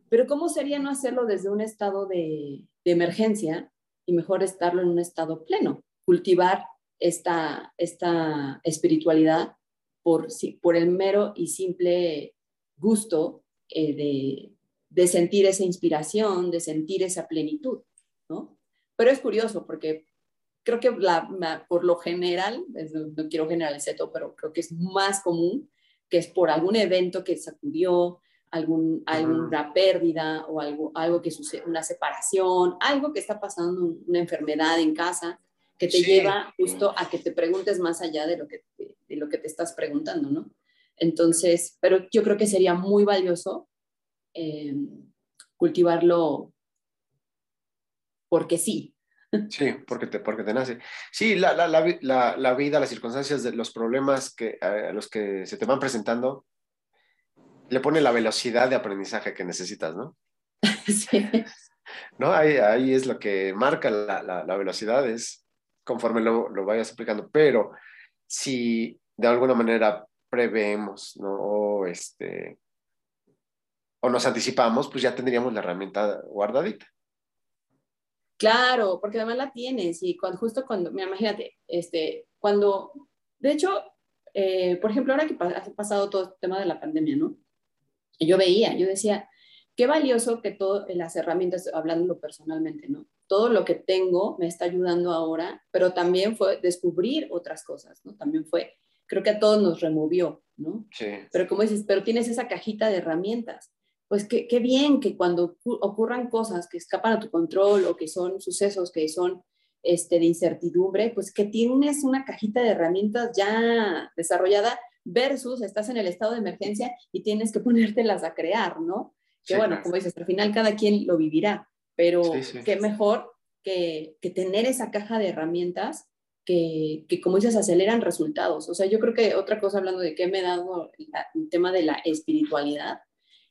Pero ¿cómo sería no hacerlo desde un estado de, emergencia y mejor estarlo en un estado pleno? Cultivar esta, esta espiritualidad por, por el mero y simple gusto eh, de, de, sentir esa inspiración, de sentir esa plenitud, ¿no? Pero es curioso porque creo que por lo general, no quiero generalizar todo, pero creo que es más común que es por algún evento que sacudió, algún, alguna pérdida o algo, algo que sucede, una separación, algo que está pasando, una enfermedad en casa, que te lleva justo a que te preguntes más allá de lo que te, de lo que te estás preguntando, ¿no? Entonces, pero yo creo que sería muy valioso eh, cultivarlo porque sí. (laughs) Sí, porque te, porque te nace. Sí, la, la, la, la vida, las circunstancias, de los problemas que, a los que se te van presentando, le pone la velocidad de aprendizaje que necesitas, ¿no? (laughs) Sí. ¿No? Ahí, ahí es lo que marca la, la, velocidad, es conforme lo, lo, vayas aplicando. Pero si de alguna manera preveemos, ¿no? O, este, o nos anticipamos, pues ya tendríamos la herramienta guardadita. Claro, porque además la tienes y cuando, justo cuando, mira, imagínate, este, cuando, de hecho, eh, por ejemplo, ahora que ha pasado todo el tema de la pandemia, ¿no? Yo veía, yo decía, qué valioso que todas las herramientas, hablándolo personalmente, ¿no? Todo lo que tengo me está ayudando ahora, pero también fue descubrir otras cosas, ¿no? También fue, creo que a todos nos removió, ¿no? Sí. Pero como dices, pero tienes esa cajita de herramientas. Pues qué, qué bien que cuando ocurran cosas que escapan a tu control o que son sucesos que son este, de incertidumbre, pues que tienes una cajita de herramientas ya desarrollada versus estás en el estado de emergencia y tienes que (laughs) ponértelas a crear, ¿no? Que bueno, como dices, al final cada quien lo vivirá, pero qué mejor que, que, tener esa caja de herramientas que, que, como dices, aceleran resultados. O sea, yo creo que otra cosa, hablando de qué me ha dado el tema de la espiritualidad,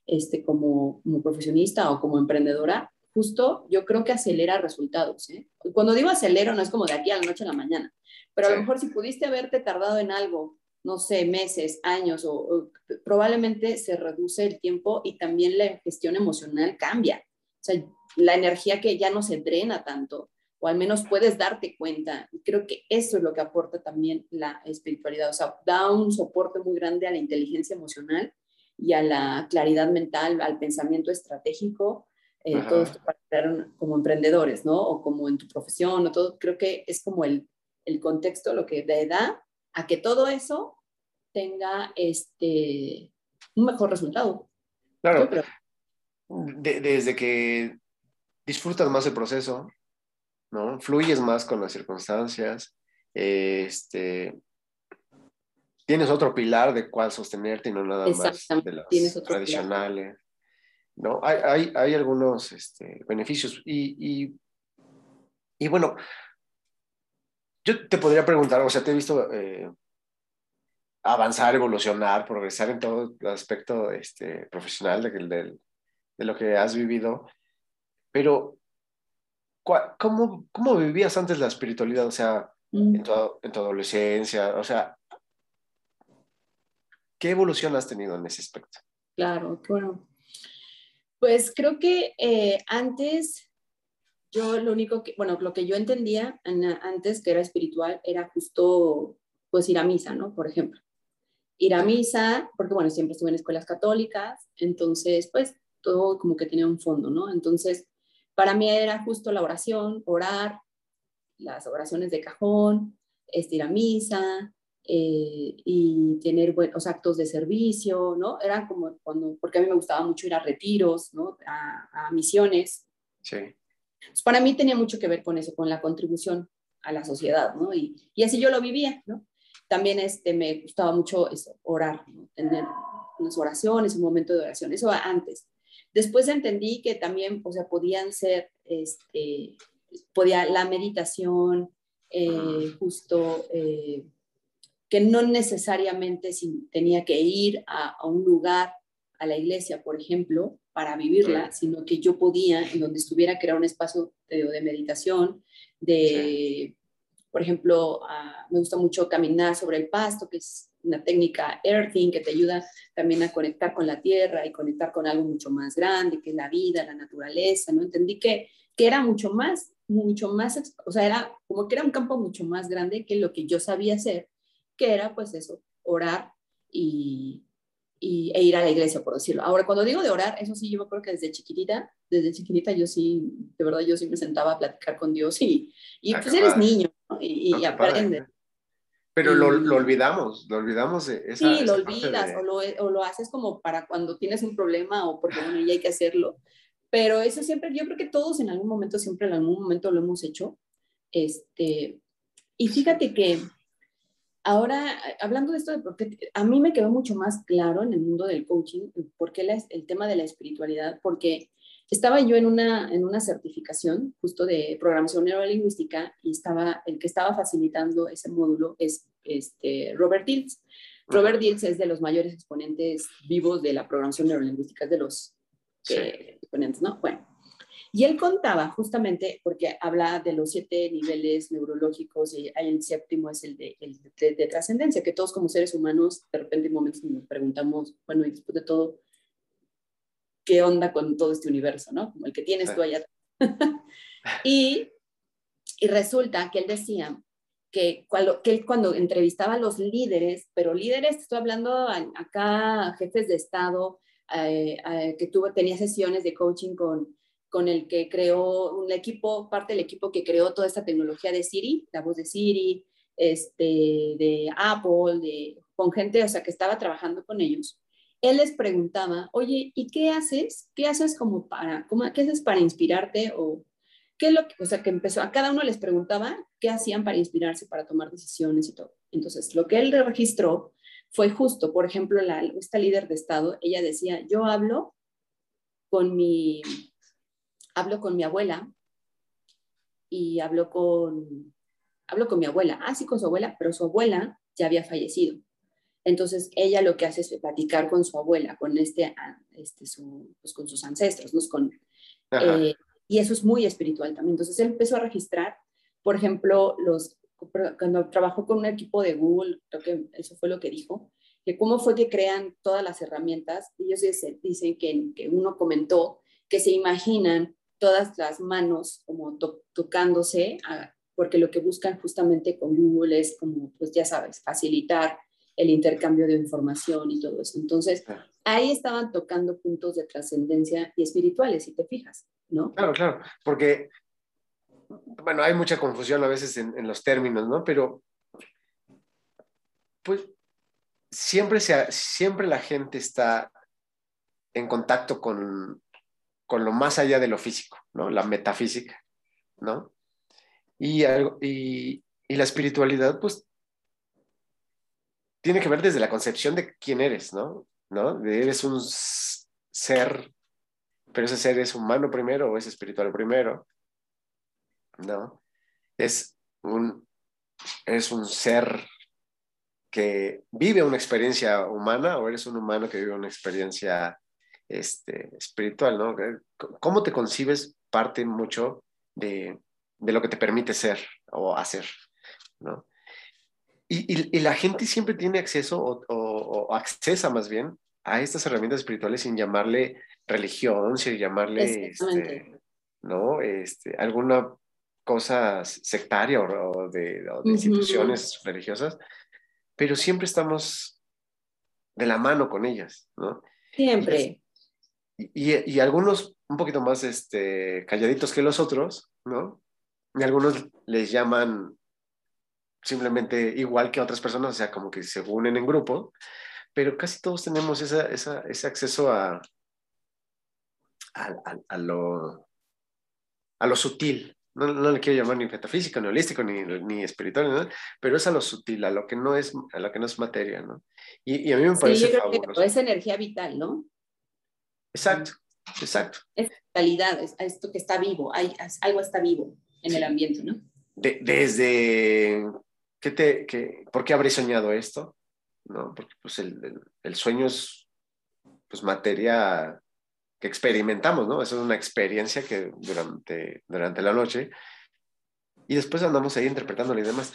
este, como, como profesionista o como emprendedora, justo yo creo que acelera resultados. ¿eh? Cuando digo acelero, no es como de aquí a la noche a la mañana, pero a lo mejor si pudiste haberte tardado en algo no sé, meses, años, o, probablemente se reduce el tiempo y también la gestión emocional cambia. O sea, la energía que ya no se drena tanto, o al menos puedes darte cuenta. Y creo que eso es lo que aporta también la espiritualidad. O sea, da un soporte muy grande a la inteligencia emocional y a la claridad mental, al pensamiento estratégico, eh, todo esto para como emprendedores, ¿no? O como en tu profesión, o todo. Creo que es como el, el contexto, lo que da a que todo eso tenga este, un mejor resultado. Claro. desde que disfrutas más el proceso, ¿no? Fluyes más con las circunstancias, este, tienes otro pilar de cuál sostenerte y no nada más de las tradicionales. ¿no? Hay, hay, hay algunos este, beneficios y, y, y, bueno, yo te podría preguntar, o sea, te he visto eh, avanzar, evolucionar, progresar en todo el aspecto este, profesional de, de, de lo que has vivido, pero ¿cómo, ¿cómo, vivías antes la espiritualidad? O sea, mm. en, tu, en, tu, adolescencia, o sea, ¿qué evolución has tenido en ese aspecto? Claro, bueno. Pues creo que eh, antes yo lo único que, bueno, lo que yo entendía antes que era espiritual era justo, pues ir a misa, ¿no? Por ejemplo. Ir a misa, porque bueno, siempre estuve en escuelas católicas, entonces, pues todo como que tenía un fondo, ¿no? Entonces, para mí era justo la oración, orar, las oraciones de cajón, este, ir a misa, eh, y tener buenos actos de servicio, ¿no? Era como cuando, porque a mí me gustaba mucho ir a retiros, ¿no? A, a misiones. Sí para mí tenía mucho que ver con eso, con la contribución a la sociedad, ¿no? Y, y así yo lo vivía, ¿no? También este, me gustaba mucho eso, orar, tener unas oraciones, un momento de oración, eso antes. Después entendí que también, o sea, podían ser, este, podía la meditación, eh, justo, eh, que no necesariamente tenía que ir a, a, un lugar, a la iglesia, por ejemplo, para vivirla, sino que yo podía, en donde estuviera, crear un espacio de, meditación, de, por ejemplo, ah, me gusta mucho caminar sobre el pasto, que es una técnica earthing que te ayuda también a conectar con la tierra y conectar con algo mucho más grande, que es la vida, la naturaleza, ¿no? Entendí que, que era mucho más mucho más, o sea, era como que era un campo mucho más grande que lo que yo sabía hacer, que era pues eso, orar y, y, e ir a la iglesia, por decirlo. Ahora, cuando digo de orar, eso sí, yo creo que desde chiquitita, desde chiquitita yo sí, de verdad, yo sí me sentaba a platicar con Dios y, y pues eres niño y, y aprendes. Pero lo, lo, olvidamos, lo olvidamos de esa, Sí, lo olvidas o, lo, o, lo, haces como para cuando tienes un problema o porque bueno, ya hay que hacerlo. Pero eso siempre, yo creo que todos en algún momento, siempre en algún momento lo hemos hecho. Este, y fíjate que ahora, hablando de esto de porque a mí me quedó mucho más claro en el mundo del coaching, por qué el tema de la espiritualidad, porque estaba yo en una, en una certificación justo de programación neurolingüística y estaba, el que estaba facilitando ese módulo es este, Robert Diltz. Robert Diltz es de los mayores exponentes vivos de la programación neurolingüística, es de los exponentes, ¿no? Bueno, y él contaba justamente, porque habla de los siete niveles neurológicos y el séptimo es el de, el de, trascendencia, que todos como seres humanos de repente en momentos nos preguntamos, bueno, y después de todo, qué onda con todo este universo, ¿no? Como el que tienes tú allá. (laughs) y, y resulta que él decía que cuando, que él cuando entrevistaba a los líderes, pero líderes, estoy hablando acá, jefes de Estado, eh, eh, que tuvo, tenía sesiones de coaching con, con el que creó un equipo, parte del equipo que creó toda esta tecnología de Siri, la voz de Siri, este, de Apple, de, con gente, o sea, que estaba trabajando con ellos él les preguntaba, oye, ¿y qué haces? ¿Qué haces como para, cómo, qué haces para inspirarte? O qué es lo que, o sea, que empezó, a cada uno les preguntaba qué hacían para inspirarse, para tomar decisiones y todo. Entonces, lo que él registró fue justo, por ejemplo, la, esta líder de Estado, ella decía, yo hablo con mi, hablo con mi abuela y hablo con, hablo con mi abuela, ah, sí, con su abuela, pero su abuela ya había fallecido. Entonces, ella lo que hace es platicar con su abuela, con, este, ah, este pues, con sus ancestros, ¿no? con, eh, y eso es muy espiritual también. Entonces, él empezó a registrar, por ejemplo, los, cuando trabajó con un equipo de Google, creo que eso fue lo que dijo, que cómo fue que crean todas las herramientas. Ellos dicen, dicen que, que uno comentó que se imaginan todas las manos como tocándose, porque lo que buscan justamente con Google es como, pues ya sabes, facilitar el intercambio de información y todo eso. Entonces, ahí estaban tocando puntos de trascendencia y espirituales, si te fijas, ¿no? Claro, claro, porque, bueno, hay mucha confusión a veces en, los términos, ¿no? Pero, pues, siempre, se, siempre la gente está en contacto con, con lo más allá de lo físico, ¿no? La metafísica, ¿no? Y, y, y la espiritualidad, pues, tiene que ver desde la concepción de quién eres, ¿no? ¿No? eres un ser, pero ese ser es humano primero o es espiritual primero, ¿no? Es un, es un ser que vive una experiencia humana o eres un humano que vive una experiencia este, espiritual, ¿no? ¿Cómo te concibes parte mucho de, de lo que te permite ser o hacer, ¿no? Y, la gente siempre tiene acceso o, accesa más bien a estas herramientas espirituales sin llamarle religión, sin llamarle, este, ¿no? Este, alguna cosa sectaria o, de, instituciones religiosas, pero siempre estamos de la mano con ellas, ¿no? Siempre. Y, y, algunos un poquito más este, calladitos que los otros, ¿no? Y algunos les llaman simplemente igual que otras personas, o sea, como que se unen en grupo, pero casi todos tenemos esa, esa, ese acceso a, a, a, lo, a lo sutil. No, no, le quiero llamar ni metafísico, ni holístico, ni, ni espiritual, pero es a lo sutil, a lo que no es, a lo que no es materia, ¿no? Y, y a mí me parece sí, yo creo Que es energía vital, ¿no? Exacto, exacto. Es calidad, es, esto que está vivo, hay, algo está vivo en el ambiente, ¿no? De, desde ¿qué te, qué, ¿por qué habré soñado esto? ¿No? Porque pues el, el, sueño es pues materia que experimentamos, ¿no? Es una experiencia que durante, durante la noche y después andamos ahí interpretándolo y demás.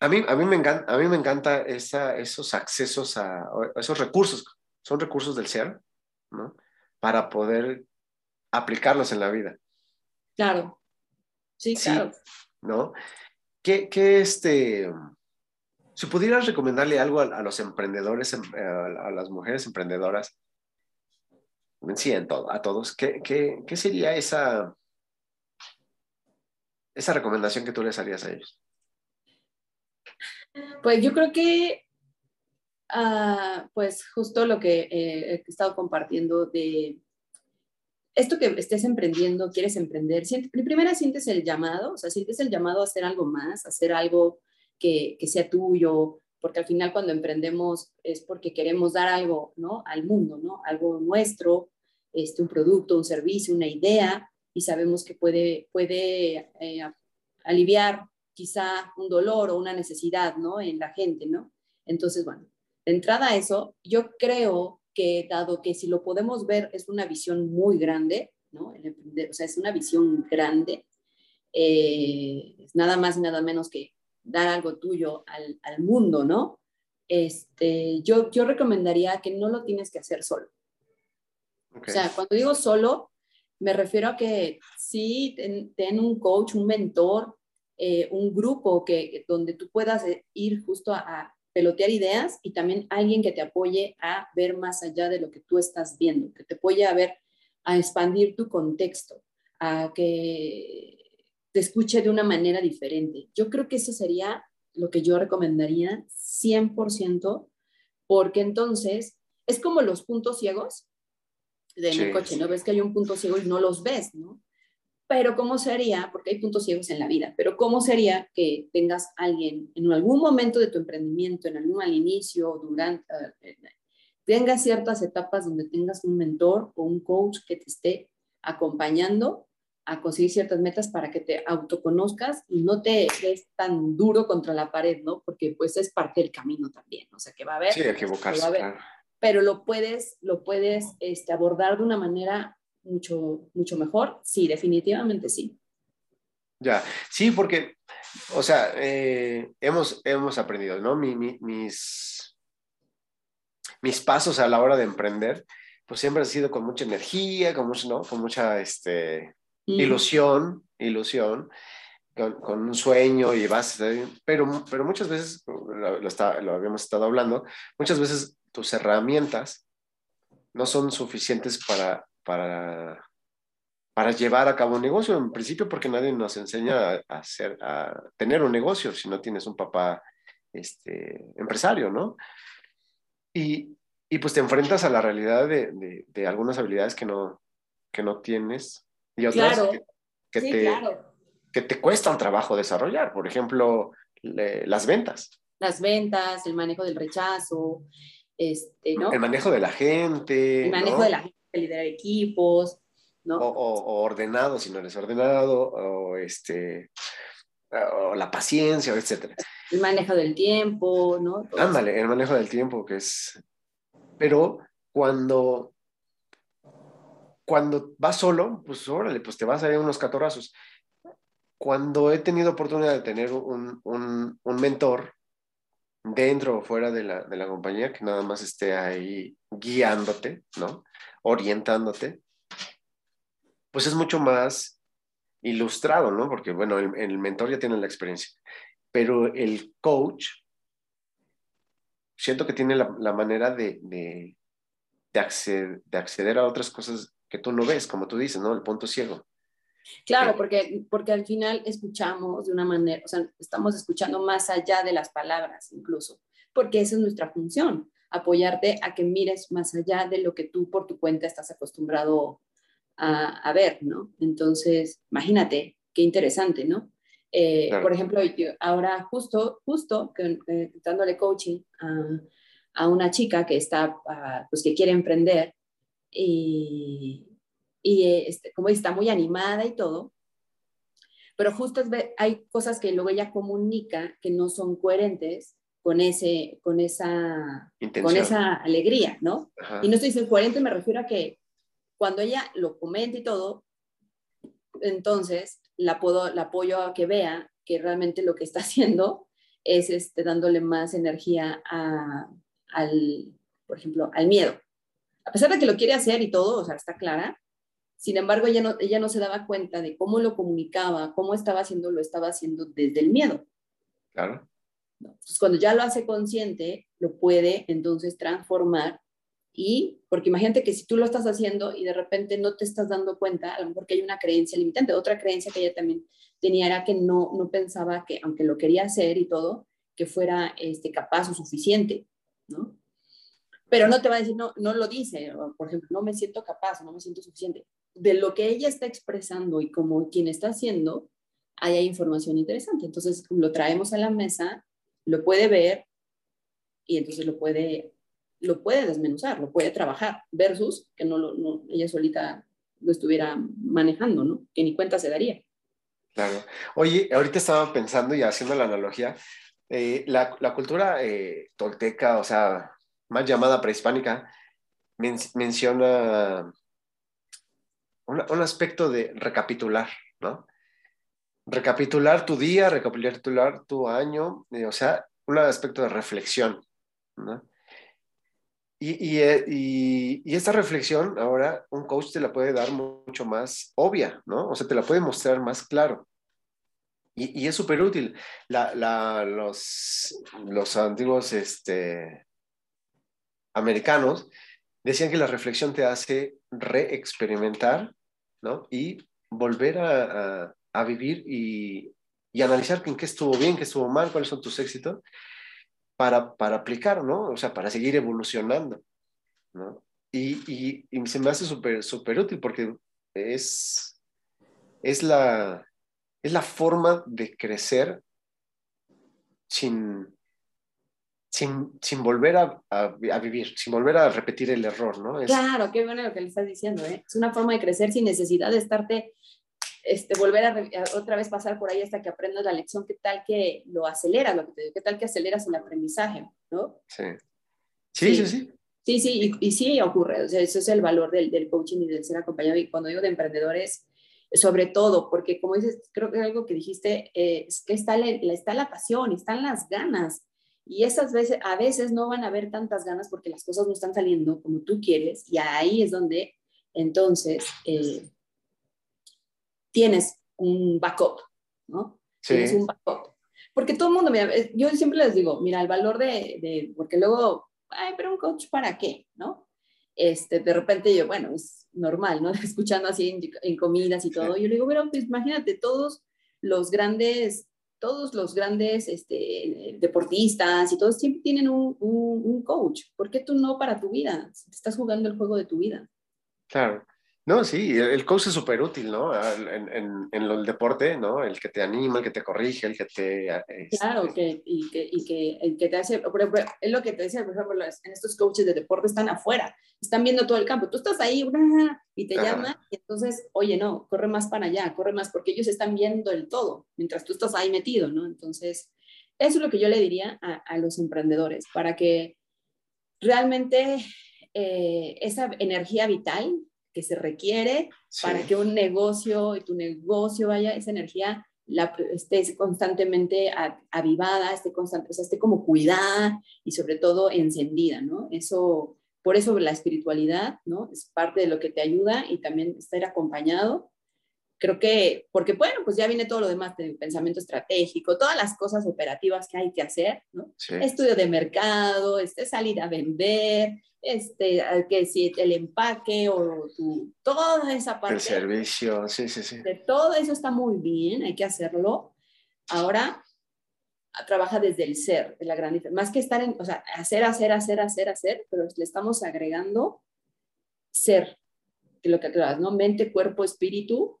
A mí, a mí me encanta, a mí me encanta esa, esos accesos a, esos recursos, son recursos del ser, ¿no? Para poder aplicarlos en la vida. Claro. Sí, claro. ¿No? ¿Qué, qué este, si pudieras recomendarle algo a, los emprendedores, em, a, las mujeres emprendedoras, sí, en todo, a todos, ¿qué, qué, qué sería esa, esa recomendación que tú les harías a ellos? Pues yo creo que, ah, pues justo lo que eh, he estado compartiendo de esto que estés emprendiendo, quieres emprender, primero sientes el llamado, o sea, sientes el llamado a hacer algo más, a hacer algo que, sea tuyo, porque al final cuando emprendemos es porque queremos dar algo, ¿no? Al mundo, ¿no? Algo nuestro, este, un producto, un servicio, una idea, y sabemos que puede, puede eh, aliviar quizá un dolor o una necesidad, ¿no? En la gente, ¿no? Entonces, bueno, de entrada a eso, yo creo que dado que si lo podemos ver es una visión muy grande, ¿no? o sea, es una visión grande, eh, es nada más y nada menos que dar algo tuyo al, al mundo, ¿no? Este, yo, yo recomendaría que no lo tienes que hacer solo. O sea, cuando digo solo, me refiero a que sí, ten un coach, un mentor, eh, un grupo que, donde tú puedas eh, ir justo a, pelotear ideas y también alguien que te apoye a ver más allá de lo que tú estás viendo, que te apoye a ver, a expandir tu contexto, a que te escuche de una manera diferente. Yo creo que eso sería lo que yo recomendaría 100%, porque entonces es como los puntos ciegos de mi coche, ¿no? Ves que hay un punto ciego y no los ves, ¿no? Pero ¿cómo sería? Porque hay puntos ciegos en la vida, pero ¿cómo sería que tengas alguien en algún momento de tu emprendimiento, en algún al inicio, durante, eh, tengas ciertas etapas donde tengas un mentor o un coach que te esté acompañando a conseguir ciertas metas para que te autoconozcas y no te des tan duro contra la pared, ¿no? Porque pues es parte del camino también, o sea, que va a haber... Sí, equivocarse, Pero lo puedes, lo puedes este, abordar de una manera mucho, mucho mejor? Sí, definitivamente sí. Ya, sí, porque, o sea, eh, hemos, hemos aprendido, ¿no? mis, mis pasos a la hora de emprender, pues siempre han sido con mucha energía, con, mucho, ¿no? con mucha este, ilusión, ilusión, con, un sueño y vas, pero, pero muchas veces, lo, lo habíamos estado hablando, muchas veces tus herramientas no son suficientes para, para, para llevar a cabo un negocio, en principio porque nadie nos enseña a, hacer, a tener un negocio si no tienes un papá este, empresario, ¿no? Y, y pues te enfrentas a la realidad de, de, algunas habilidades que no, que no tienes y otras que, te, que te cuesta un trabajo desarrollar. Por ejemplo, las ventas. Las ventas, el manejo del rechazo, este, ¿no? El manejo de la gente. El manejo de la gente liderar equipos, ¿no? O, ordenado si no eres ordenado, o este, o la paciencia, etcétera. El manejo del tiempo, ¿no? Ándale, el manejo del tiempo, que es... Pero cuando, cuando vas solo, pues órale, pues te vas a ir unos catorrazos. Cuando he tenido oportunidad de tener un, un, un mentor dentro o fuera de la, de la compañía, que nada más esté ahí guiándote, ¿no? Orientándote, pues es mucho más ilustrado, ¿no? Porque, bueno, el, mentor ya tiene la experiencia, pero el coach, siento que tiene la, manera de, de, acceder, de acceder a otras cosas que tú no ves, como tú dices, ¿no? El punto ciego. Claro, porque, porque al final escuchamos de una manera, o sea, estamos escuchando más allá de las palabras incluso, porque esa es nuestra función apoyarte a que mires más allá de lo que tú por tu cuenta estás acostumbrado a, ver, ¿no? Entonces, imagínate, qué interesante, ¿no? Eh, por ejemplo, ahora justo, justo eh, dándole coaching a, una chica que está, pues que quiere emprender y, y este, como está muy animada y todo, pero justo hay cosas que luego ella comunica que no son coherentes con, ese, con, esa, con esa alegría, ¿no? Y no estoy diciendo coherente, me refiero a que cuando ella lo comenta y todo, entonces la, puedo, la apoyo a que vea que realmente lo que está (laughs) haciendo es este, dándole más energía a, al, por ejemplo, al miedo. A pesar de que lo quiere hacer y todo, o sea, está clara, Sin embargo, ella no, ella no se daba cuenta de cómo lo comunicaba, cómo estaba haciendo, lo estaba haciendo desde el miedo. Claro. Entonces, cuando ya lo hace consciente, lo puede entonces transformar y, porque imagínate que si tú lo estás haciendo y de repente no te estás dando cuenta, a lo mejor que hay una creencia limitante. Otra creencia que ella también tenía era que no, no pensaba que, aunque lo quería hacer y todo, que fuera este, capaz o suficiente, ¿no? Pero no te va a decir, no, no lo dice, por ejemplo, no me siento capaz, no me siento suficiente. De lo que ella está expresando y como quien está haciendo, hay información interesante. Entonces lo traemos a la mesa, lo puede ver y entonces lo puede lo puede desmenuzar, lo puede trabajar, versus que no, lo, ella solita lo estuviera manejando, ¿no? Que ni cuenta se daría. Claro. Oye, ahorita estaba pensando y haciendo la analogía, eh, la, la, cultura eh, tolteca, o sea, más llamada prehispánica, menciona un, aspecto de recapitular, ¿no? Recapitular tu día, recapitular tu año, eh, o sea, un aspecto de reflexión. Eh, y, y, esta reflexión ahora un coach te la puede dar mucho más obvia, ¿no? O sea, te la puede mostrar más claro. Y, es súper útil. Los, antiguos este, americanos decían que la reflexión te hace reexperimentar, ¿no? Y volver a, a vivir y, y, analizar en qué estuvo bien, qué estuvo mal, cuáles son tus éxitos para, para aplicar, ¿no? O sea, para seguir evolucionando, ¿no? Y, y, se me hace súper súper útil porque es, es, la, es la forma de crecer sin, sin, sin volver a, a, vivir, sin volver a repetir el error, ¿no? Claro, qué bueno lo que le estás diciendo, ¿eh? Es una forma de crecer sin necesidad de estarte este, volver a, otra vez pasar por ahí hasta que aprendas la lección, qué tal que lo aceleras, lo que te digo, qué tal que aceleras el aprendizaje, ¿no? Sí. Sí, sí, sí. Sí, sí, y, sí ocurre, o sea, ese es el valor del, del, coaching y del ser acompañado. Y cuando digo de emprendedores, sobre todo, porque como dices, creo que algo que dijiste, eh, es que está la, está la pasión, están las ganas. Y esas veces, a veces no van a haber tantas ganas porque las cosas no están saliendo como tú quieres. Y ahí es donde entonces eh, tienes un backup, ¿no? Sí. Tienes un backup. Porque todo el mundo, mira, yo siempre les digo, mira, el valor de, de, porque luego, ay, pero un coach para qué, ¿no? Este, de repente yo, bueno, es normal, ¿no? (laughs) Escuchando así en, en comidas y todo, yo le digo, pero pues imagínate, todos los grandes, todos los grandes este, deportistas y todos siempre tienen un, un, un coach. ¿Por qué tú no para tu vida? Estás jugando el juego de tu vida. Claro. No, sí, el coach es súper útil, ¿no? En, en, en, el deporte, ¿no? El que te anima, el que te corrige, el que te... Este... Claro, que, y, que, y que, el que te hace, por ejemplo, es lo que te decía, por ejemplo, en estos coaches de deporte están afuera, están viendo todo el campo, tú estás ahí y te llaman, y entonces, oye, no, corre más para allá, corre más, porque ellos están viendo el todo, mientras tú estás ahí metido, ¿no? Entonces, eso es lo que yo le diría a, a los emprendedores, para que realmente eh, esa energía vital que se requiere para que un negocio y tu negocio vaya, esa energía la, esté constantemente avivada, esté, constante, o sea, esté como cuidada y sobre todo encendida, ¿no? Eso, por eso la espiritualidad, ¿no? Es parte de lo que te ayuda y también estar acompañado. Creo que, porque bueno, pues ya viene todo lo demás de pensamiento estratégico, todas las cosas operativas que hay que hacer, ¿no? Estudio de mercado, este, salir a vender, este, que si el empaque o tu, toda esa parte. El servicio, sí, sí, sí. De todo eso está muy bien, hay que hacerlo. Ahora trabaja desde el ser, de la gran Más que estar en, o sea, hacer, hacer, hacer, hacer, hacer, pero le estamos agregando ser, que lo que aclaras, ¿no? Mente, cuerpo, espíritu.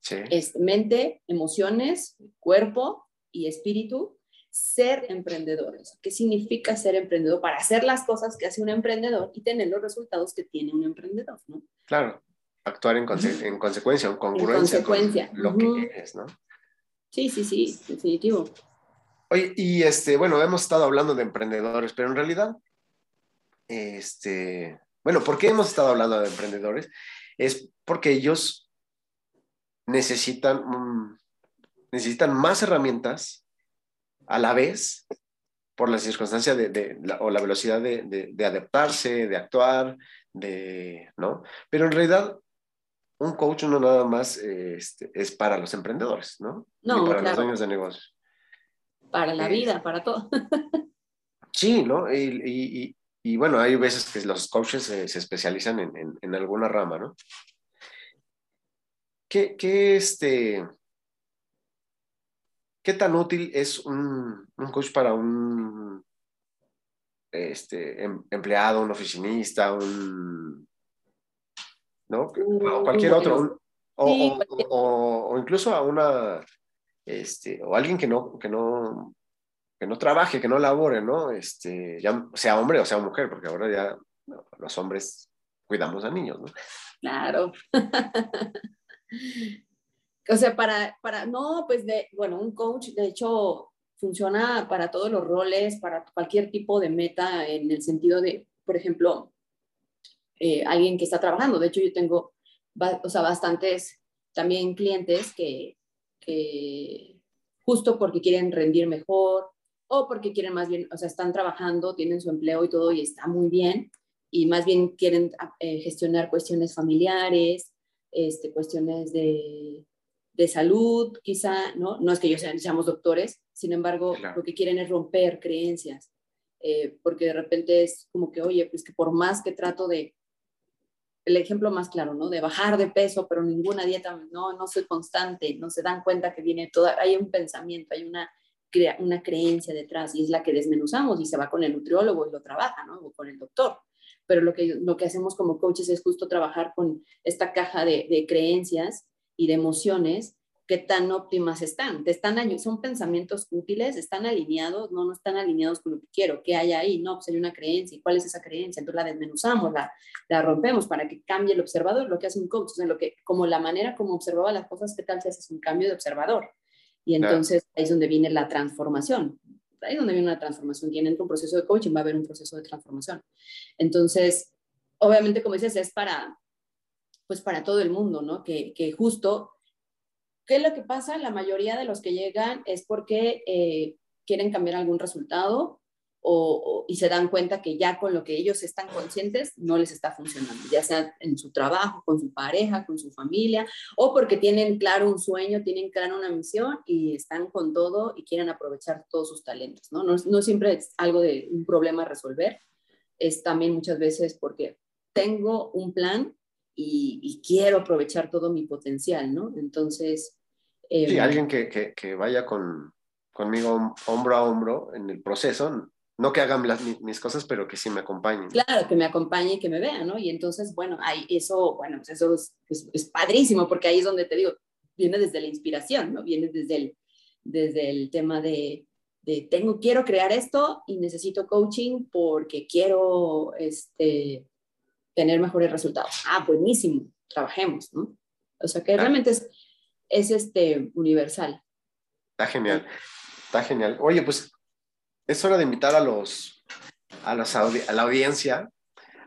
Sí. Es mente, emociones, cuerpo y espíritu ser emprendedores. ¿Qué significa ser emprendedor? Para hacer las cosas que hace un emprendedor y tener los resultados que tiene un emprendedor, ¿no? Claro, actuar en, en consecuencia, en congruencia en consecuencia. con lo que eres, ¿no? Sí, sí, sí, definitivo. Oye, y este, bueno, hemos estado hablando de emprendedores, pero en realidad, este, bueno, ¿por qué hemos estado hablando de emprendedores? Es porque ellos necesitan, necesitan más herramientas a la vez por la circunstancia de, o la velocidad de, adaptarse, de actuar, de, ¿no? Pero en realidad un coach no nada más este, es para los emprendedores, ¿no? No, para claro. los dueños de negocios. Para la Eh, vida, para todo. (laughs) Sí, ¿no? Y, y- y- y bueno, hay veces que los coaches se especializan en, en- en alguna rama, ¿no? ¿Qué, qué, este, ¿Qué tan útil es un, un coach para un este, em- empleado, un oficinista, un... ¿No? O cualquier otro. un- o, Sí, o- cualquier- o- o incluso a una... Este, o alguien que no, que no, que no trabaje, que no labore, ¿no? Este, ya sea hombre o sea mujer, porque ahora ya no, los hombres cuidamos a niños, ¿no? Claro. (laughs) o sea, para, para, no, pues de, bueno, un coach de hecho funciona para todos los roles, para cualquier tipo de meta, en el sentido de, por ejemplo, eh, alguien que está trabajando. De hecho, yo tengo, o sea, bastantes también clientes que, que justo porque quieren rendir mejor o porque quieren más bien, o sea, están trabajando, tienen su empleo y todo y está muy bien, y más bien quieren eh, gestionar cuestiones familiares, este, cuestiones de, de salud, quizá, ¿no? No es que ellos sean, seamos doctores, sin embargo, Claro. lo que quieren es romper creencias, eh, porque de repente es como que, oye, pues que por más que trato de, el ejemplo más claro, ¿no? De bajar de peso, pero ninguna dieta, no, no soy constante, no se dan cuenta que viene toda, hay un pensamiento, hay una, crea- una creencia detrás y es la que desmenuzamos y se va con el nutriólogo y lo trabaja, ¿no? O con el doctor. Pero lo que, lo que hacemos como coaches es justo trabajar con esta caja de, de creencias y de emociones qué tan óptimas están. Te están son pensamientos útiles, están alineados, no, no están alineados con lo que quiero. ¿Qué hay ahí? No, pues hay una creencia. ¿Y cuál es esa creencia? Entonces la desmenuzamos, la, la rompemos para que cambie el observador, lo que hace un coach, o sea, lo que, como la manera como observaba las cosas, ¿qué tal si haces un cambio de observador? Y Claro. entonces ahí es donde viene la transformación. Ahí es donde viene una transformación. Quien entra un proceso de coaching va a haber un proceso de transformación. Entonces, obviamente, como dices, es para, pues para todo el mundo, ¿no? Que, que justo, ¿qué es lo que pasa? La mayoría de los que llegan es porque eh, quieren cambiar algún resultado o, y se dan cuenta que ya con lo que ellos están conscientes no les está funcionando, ya sea en su trabajo, con su pareja, con su familia, o porque tienen claro un sueño, tienen claro una misión y están con todo y quieren aprovechar todos sus talentos, ¿no? No, siempre es algo de un problema resolver, es también muchas veces porque tengo un plan y, y quiero aprovechar todo mi potencial, ¿no? Entonces... Sí, em, alguien que, que, que vaya con, conmigo hombro a hombro en el proceso, no que hagan las- mis cosas, pero que sí me acompañen. Claro, que me acompañe y que me vea, ¿no? Y entonces, bueno, ahí eso, bueno, pues eso es, es- es padrísimo, porque ahí es donde te digo, viene desde la inspiración, ¿no? Viene desde el, desde el tema de, de tengo, quiero crear esto y necesito coaching porque quiero, este, tener mejores resultados. Ah, buenísimo, trabajemos, ¿no? O sea, que realmente es, es este, universal. Está genial, está genial. Oye, pues es hora de invitar a los, a, las audi- a la audiencia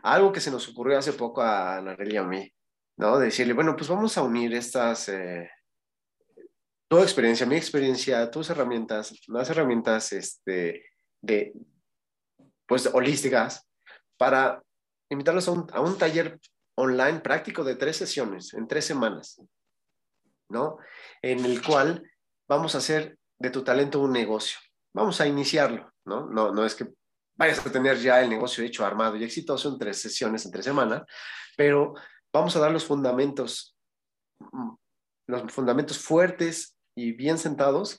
a algo que se nos ocurrió hace poco a Nareli y a mí, ¿no? De decirle, bueno, pues vamos a unir estas, eh, tu experiencia, mi experiencia, tus herramientas, las herramientas este, de, pues, holísticas, para invitarlos a un, a un taller online práctico de tres sesiones, en tres semanas, ¿no? En el cual vamos a hacer de tu talento un negocio. Vamos a iniciarlo, ¿no? No, no es que vayas a tener ya el negocio hecho, armado y exitoso en tres sesiones, en tres semanas, pero vamos a dar los fundamentos, mm, los fundamentos fuertes y bien sentados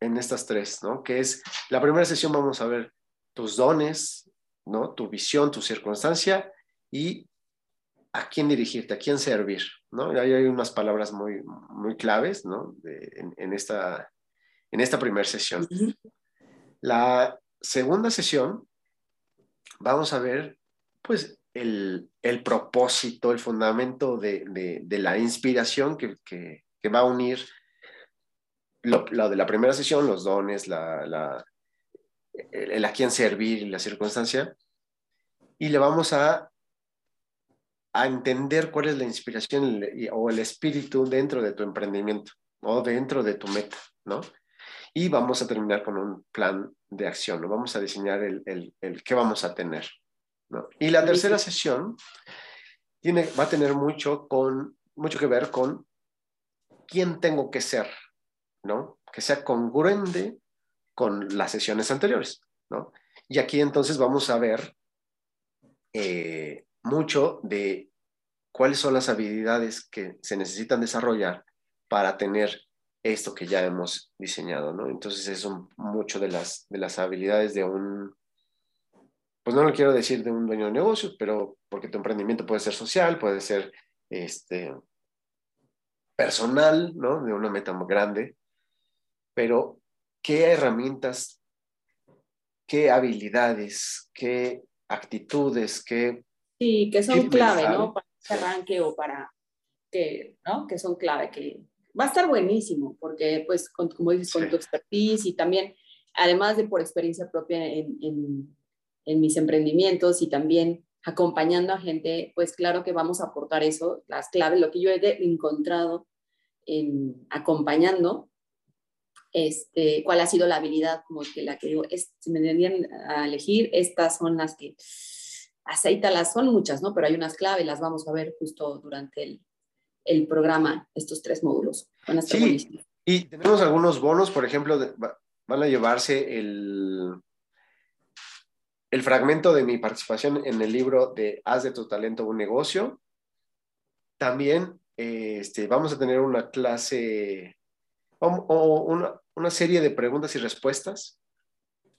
en estas tres, ¿no? Que es, la primera sesión vamos a ver tus dones, ¿no? Tu visión, tu circunstancia y a quién dirigirte, a quién servir, ¿no? Ahí hay unas palabras muy, muy claves, ¿no? De- en, en esta, en esta primera sesión. La segunda sesión vamos a ver, pues, el, el propósito, el fundamento de, de- de la inspiración que, que- que va a unir lo, lo de la primera sesión, los dones, la, la- el, el a quién servir y la circunstancia, y le vamos a, a entender cuál es la inspiración o el espíritu dentro de tu emprendimiento o dentro de tu meta, ¿no? Y vamos a terminar con un plan de acción, ¿no? Vamos a diseñar el, el, el qué vamos a tener, ¿no? Y la tercera sesión tiene, va a tener mucho con mucho que ver con quién tengo que ser, ¿no? Que sea congruente con las sesiones anteriores, ¿no? Y aquí entonces vamos a ver eh, mucho de cuáles son las habilidades que se necesitan desarrollar para tener esto que ya hemos diseñado, ¿no? Entonces es mucho de las, de las habilidades de un, pues no lo quiero decir de un dueño de negocios, pero porque tu emprendimiento puede ser social, puede ser este, personal, ¿no? De una meta muy grande, pero ¿qué herramientas, qué habilidades, qué actitudes, qué... Sí, que son clave, ¿no? Para ese arranque o para que, ¿no? Que son clave, que va a estar buenísimo, porque pues, como dices, con tu expertise y también, además de por experiencia propia en, en, en mis emprendimientos y también acompañando a gente, pues claro que vamos a aportar eso, las claves, lo que yo he encontrado en acompañando, este, cuál ha sido la habilidad, como que la que digo, si me tendrían a elegir, estas son las que aceítalas, son muchas, ¿no? Pero hay unas claves, las vamos a ver justo durante el, el programa, estos tres módulos. sí, y tenemos algunos bonos, por ejemplo, van a llevarse el, el fragmento de mi participación en el libro de Haz de tu talento un negocio. También este, vamos a tener una clase o, una, serie de preguntas y respuestas,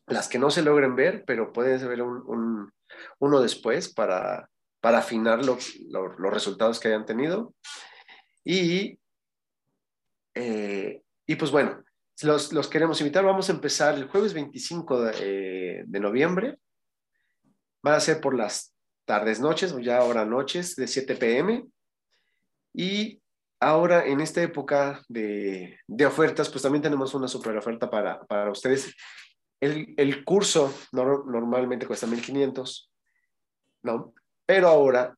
las que no se logren ver, pero pueden ver un, uno después para, para afinar los resultados que hayan tenido. Y, eh, y pues bueno, los, los, queremos invitar. Vamos a empezar el jueves 25 de, eh, de noviembre. Va a ser por las tardes, noches, o ya ahora noches, de 7 pm. Y ahora, en esta época de, de ofertas, pues también tenemos una super oferta para, para ustedes. El, el curso normalmente cuesta 1500, ¿no? Pero ahora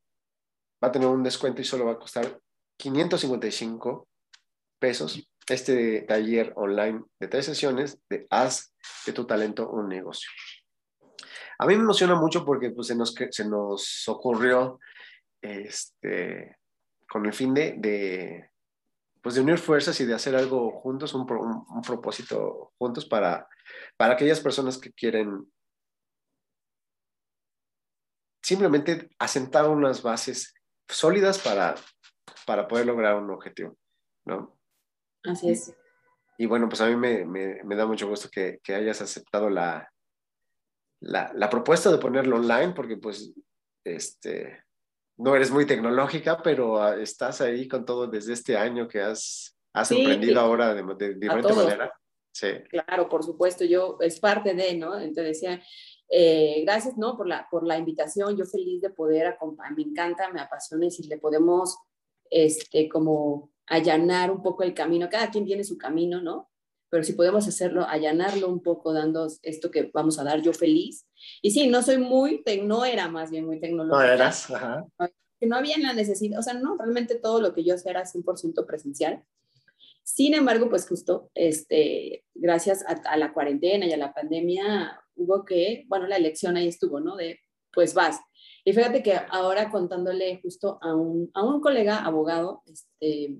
va a tener un descuento y solo va a costar 555 pesos este taller online de tres sesiones de Haz de tu talento un negocio. A mí me emociona mucho porque pues, se, nos, se nos ocurrió este, con el fin de, de, pues de unir fuerzas y de hacer algo juntos, un, un, propósito juntos para, para aquellas personas que quieren simplemente asentar unas bases sólidas para, para poder lograr un objetivo, ¿no? Así es. Y bueno, pues a mí me, me, me da mucho gusto que, que hayas aceptado la, la, la, propuesta de ponerlo online, porque pues este, no eres muy tecnológica, pero ah, estás ahí con todo desde este año que has, has emprendido ahora de, de, diferente manera. Sí. Claro, por supuesto, yo es parte de, ¿no? Entonces decía, eh, gracias, ¿no? Por la, por la invitación, yo feliz de poder acompañar, me encanta, me apasiona y si le podemos, este, como allanar un poco el camino, cada quien tiene su camino, ¿no? Pero si podemos hacerlo, allanarlo un poco, dando esto que vamos a dar, yo feliz. Y sí, no soy muy, no era más bien muy tecnológica. No eras, ajá. Que no había la necesidad, o sea, no, realmente todo lo que yo hacía era 100% presencial. Sin embargo, pues justo, este, gracias a, la cuarentena y a la pandemia, hubo que, bueno, la elección ahí estuvo, ¿no? De, pues vas. Y fíjate que ahora contándole justo a un, a un colega abogado, este,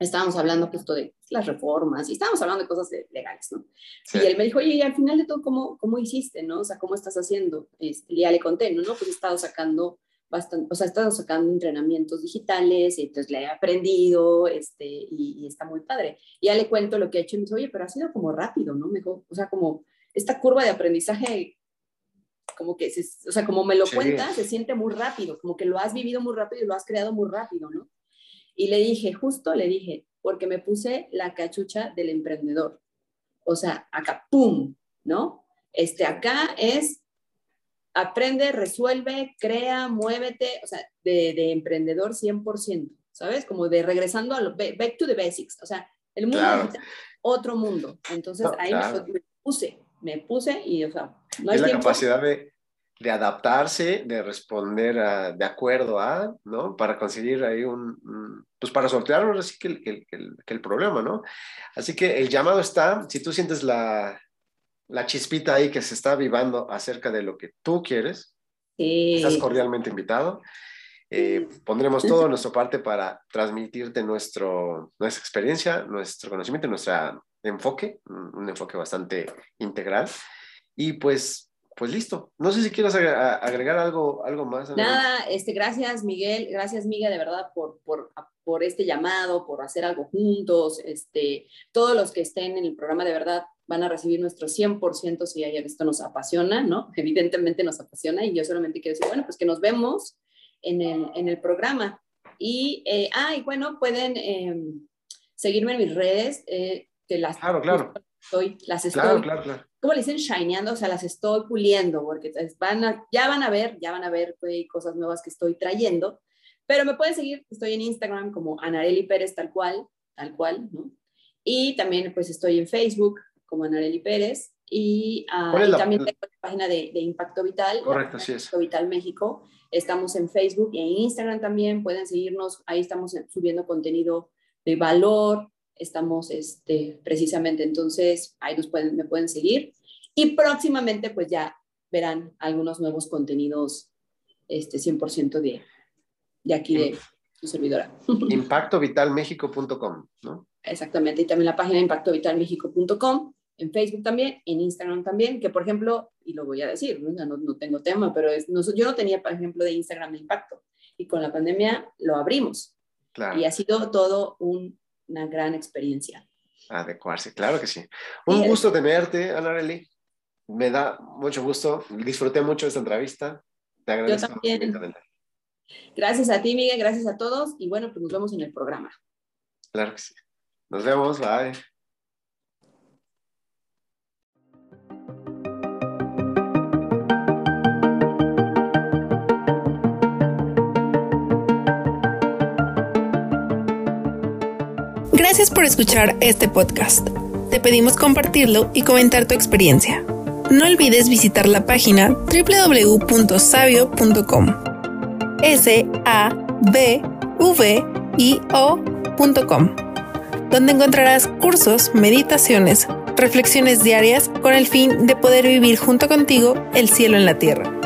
estábamos hablando justo de las reformas y estábamos hablando de cosas legales, ¿no? Y él me dijo, oye, y al final de todo, ¿cómo, cómo hiciste, no? O sea, ¿cómo estás haciendo? Este, y ya le conté, ¿no? Pues he estado sacando bastante, o sea, he estado sacando entrenamientos digitales, y entonces le he aprendido, este, y, está muy padre. Y ya le cuento lo que he hecho y me dice, oye, pero ha sido como rápido, ¿no? Me dijo, o sea, como esta curva de aprendizaje como que, o sea, como me lo cuenta, se siente muy rápido, como que lo has vivido muy rápido y lo has creado muy rápido, ¿no? Y le dije, justo le dije, porque me puse la cachucha del emprendedor. O sea, acá, ¡pum! ¿No? Este, acá es aprende, resuelve, crea, muévete, o sea, de, de emprendedor 100%, ¿sabes? Como de regresando a lo, back to the basics, o sea, el mundo otro mundo. Entonces ahí me, puse, me puse y, o sea, no hay es la capacidad de, de adaptarse, de responder de acuerdo a, ¿no? Para conseguir ahí un, pues para sortear así que el, que, el, que el, problema, ¿no? Así que el llamado está, si tú sientes la, la chispita ahí que se está avivando acerca de lo que tú quieres, estás cordialmente invitado. Eh, pondremos todo (laughs) nuestra parte para transmitirte nuestro, nuestra experiencia, nuestro conocimiento, nuestro enfoque, un enfoque bastante integral. Y pues, pues listo. No sé si quieres agregar algo, algo más. Nada, este, gracias Miguel, gracias Miguel de verdad por, por, por este llamado, por hacer algo juntos. Este, todos los que estén en el programa de verdad van a recibir nuestro 100% si esto nos apasiona, ¿no? (laughs) Evidentemente nos apasiona y yo solamente quiero decir, bueno, pues que nos vemos en el, en el programa. Y, eh, ah, bueno, pueden em, seguirme en mis redes, eh, que las, claro, claro. Estoy, las estoy, claro, claro, ¿cómo le dicen? Shineando, o sea, las estoy puliendo, porque van ya van a ver, ya van a ver cosas nuevas que estoy trayendo, pero me pueden seguir, estoy en Instagram como Anareli Pérez, tal cual, tal cual, ¿no? Y también pues estoy en Facebook como Anareli Pérez y, ah, también tengo la página de, de Impacto Vital. Correcto, sí es. Impacto Vital México Estamos en Facebook y en Instagram también, pueden seguirnos, ahí estamos subiendo contenido de valor, estamos este, precisamente, entonces ahí nos pueden, me pueden seguir. Y próximamente pues ya verán algunos nuevos contenidos este, 100% de, de aquí de su servidora. (laughs) Impactovitalmexico.com, ¿no? Exactamente, y también la página impactovitalmexico.com en Facebook también, en Instagram también, que por ejemplo, y lo voy a decir, no, no tengo tema, pero es, yo no tenía, por ejemplo, de Instagram de impacto y con la pandemia lo abrimos. Y ha sido todo una gran experiencia. Adecuarse, claro que sí. Un gusto tenerte, Ana Me da mucho gusto, disfruté mucho esta entrevista. Te agradezco. Yo también. Gracias a ti, Miguel, gracias a todos y bueno, pues nos vemos en el programa. Claro que sí. Nos vemos, bye. Gracias por escuchar este podcast. Te pedimos compartirlo y comentar tu experiencia. No olvides visitar la página www.sabio.com. S A B I donde encontrarás cursos, meditaciones, reflexiones diarias con el fin de poder vivir junto contigo el cielo en la tierra.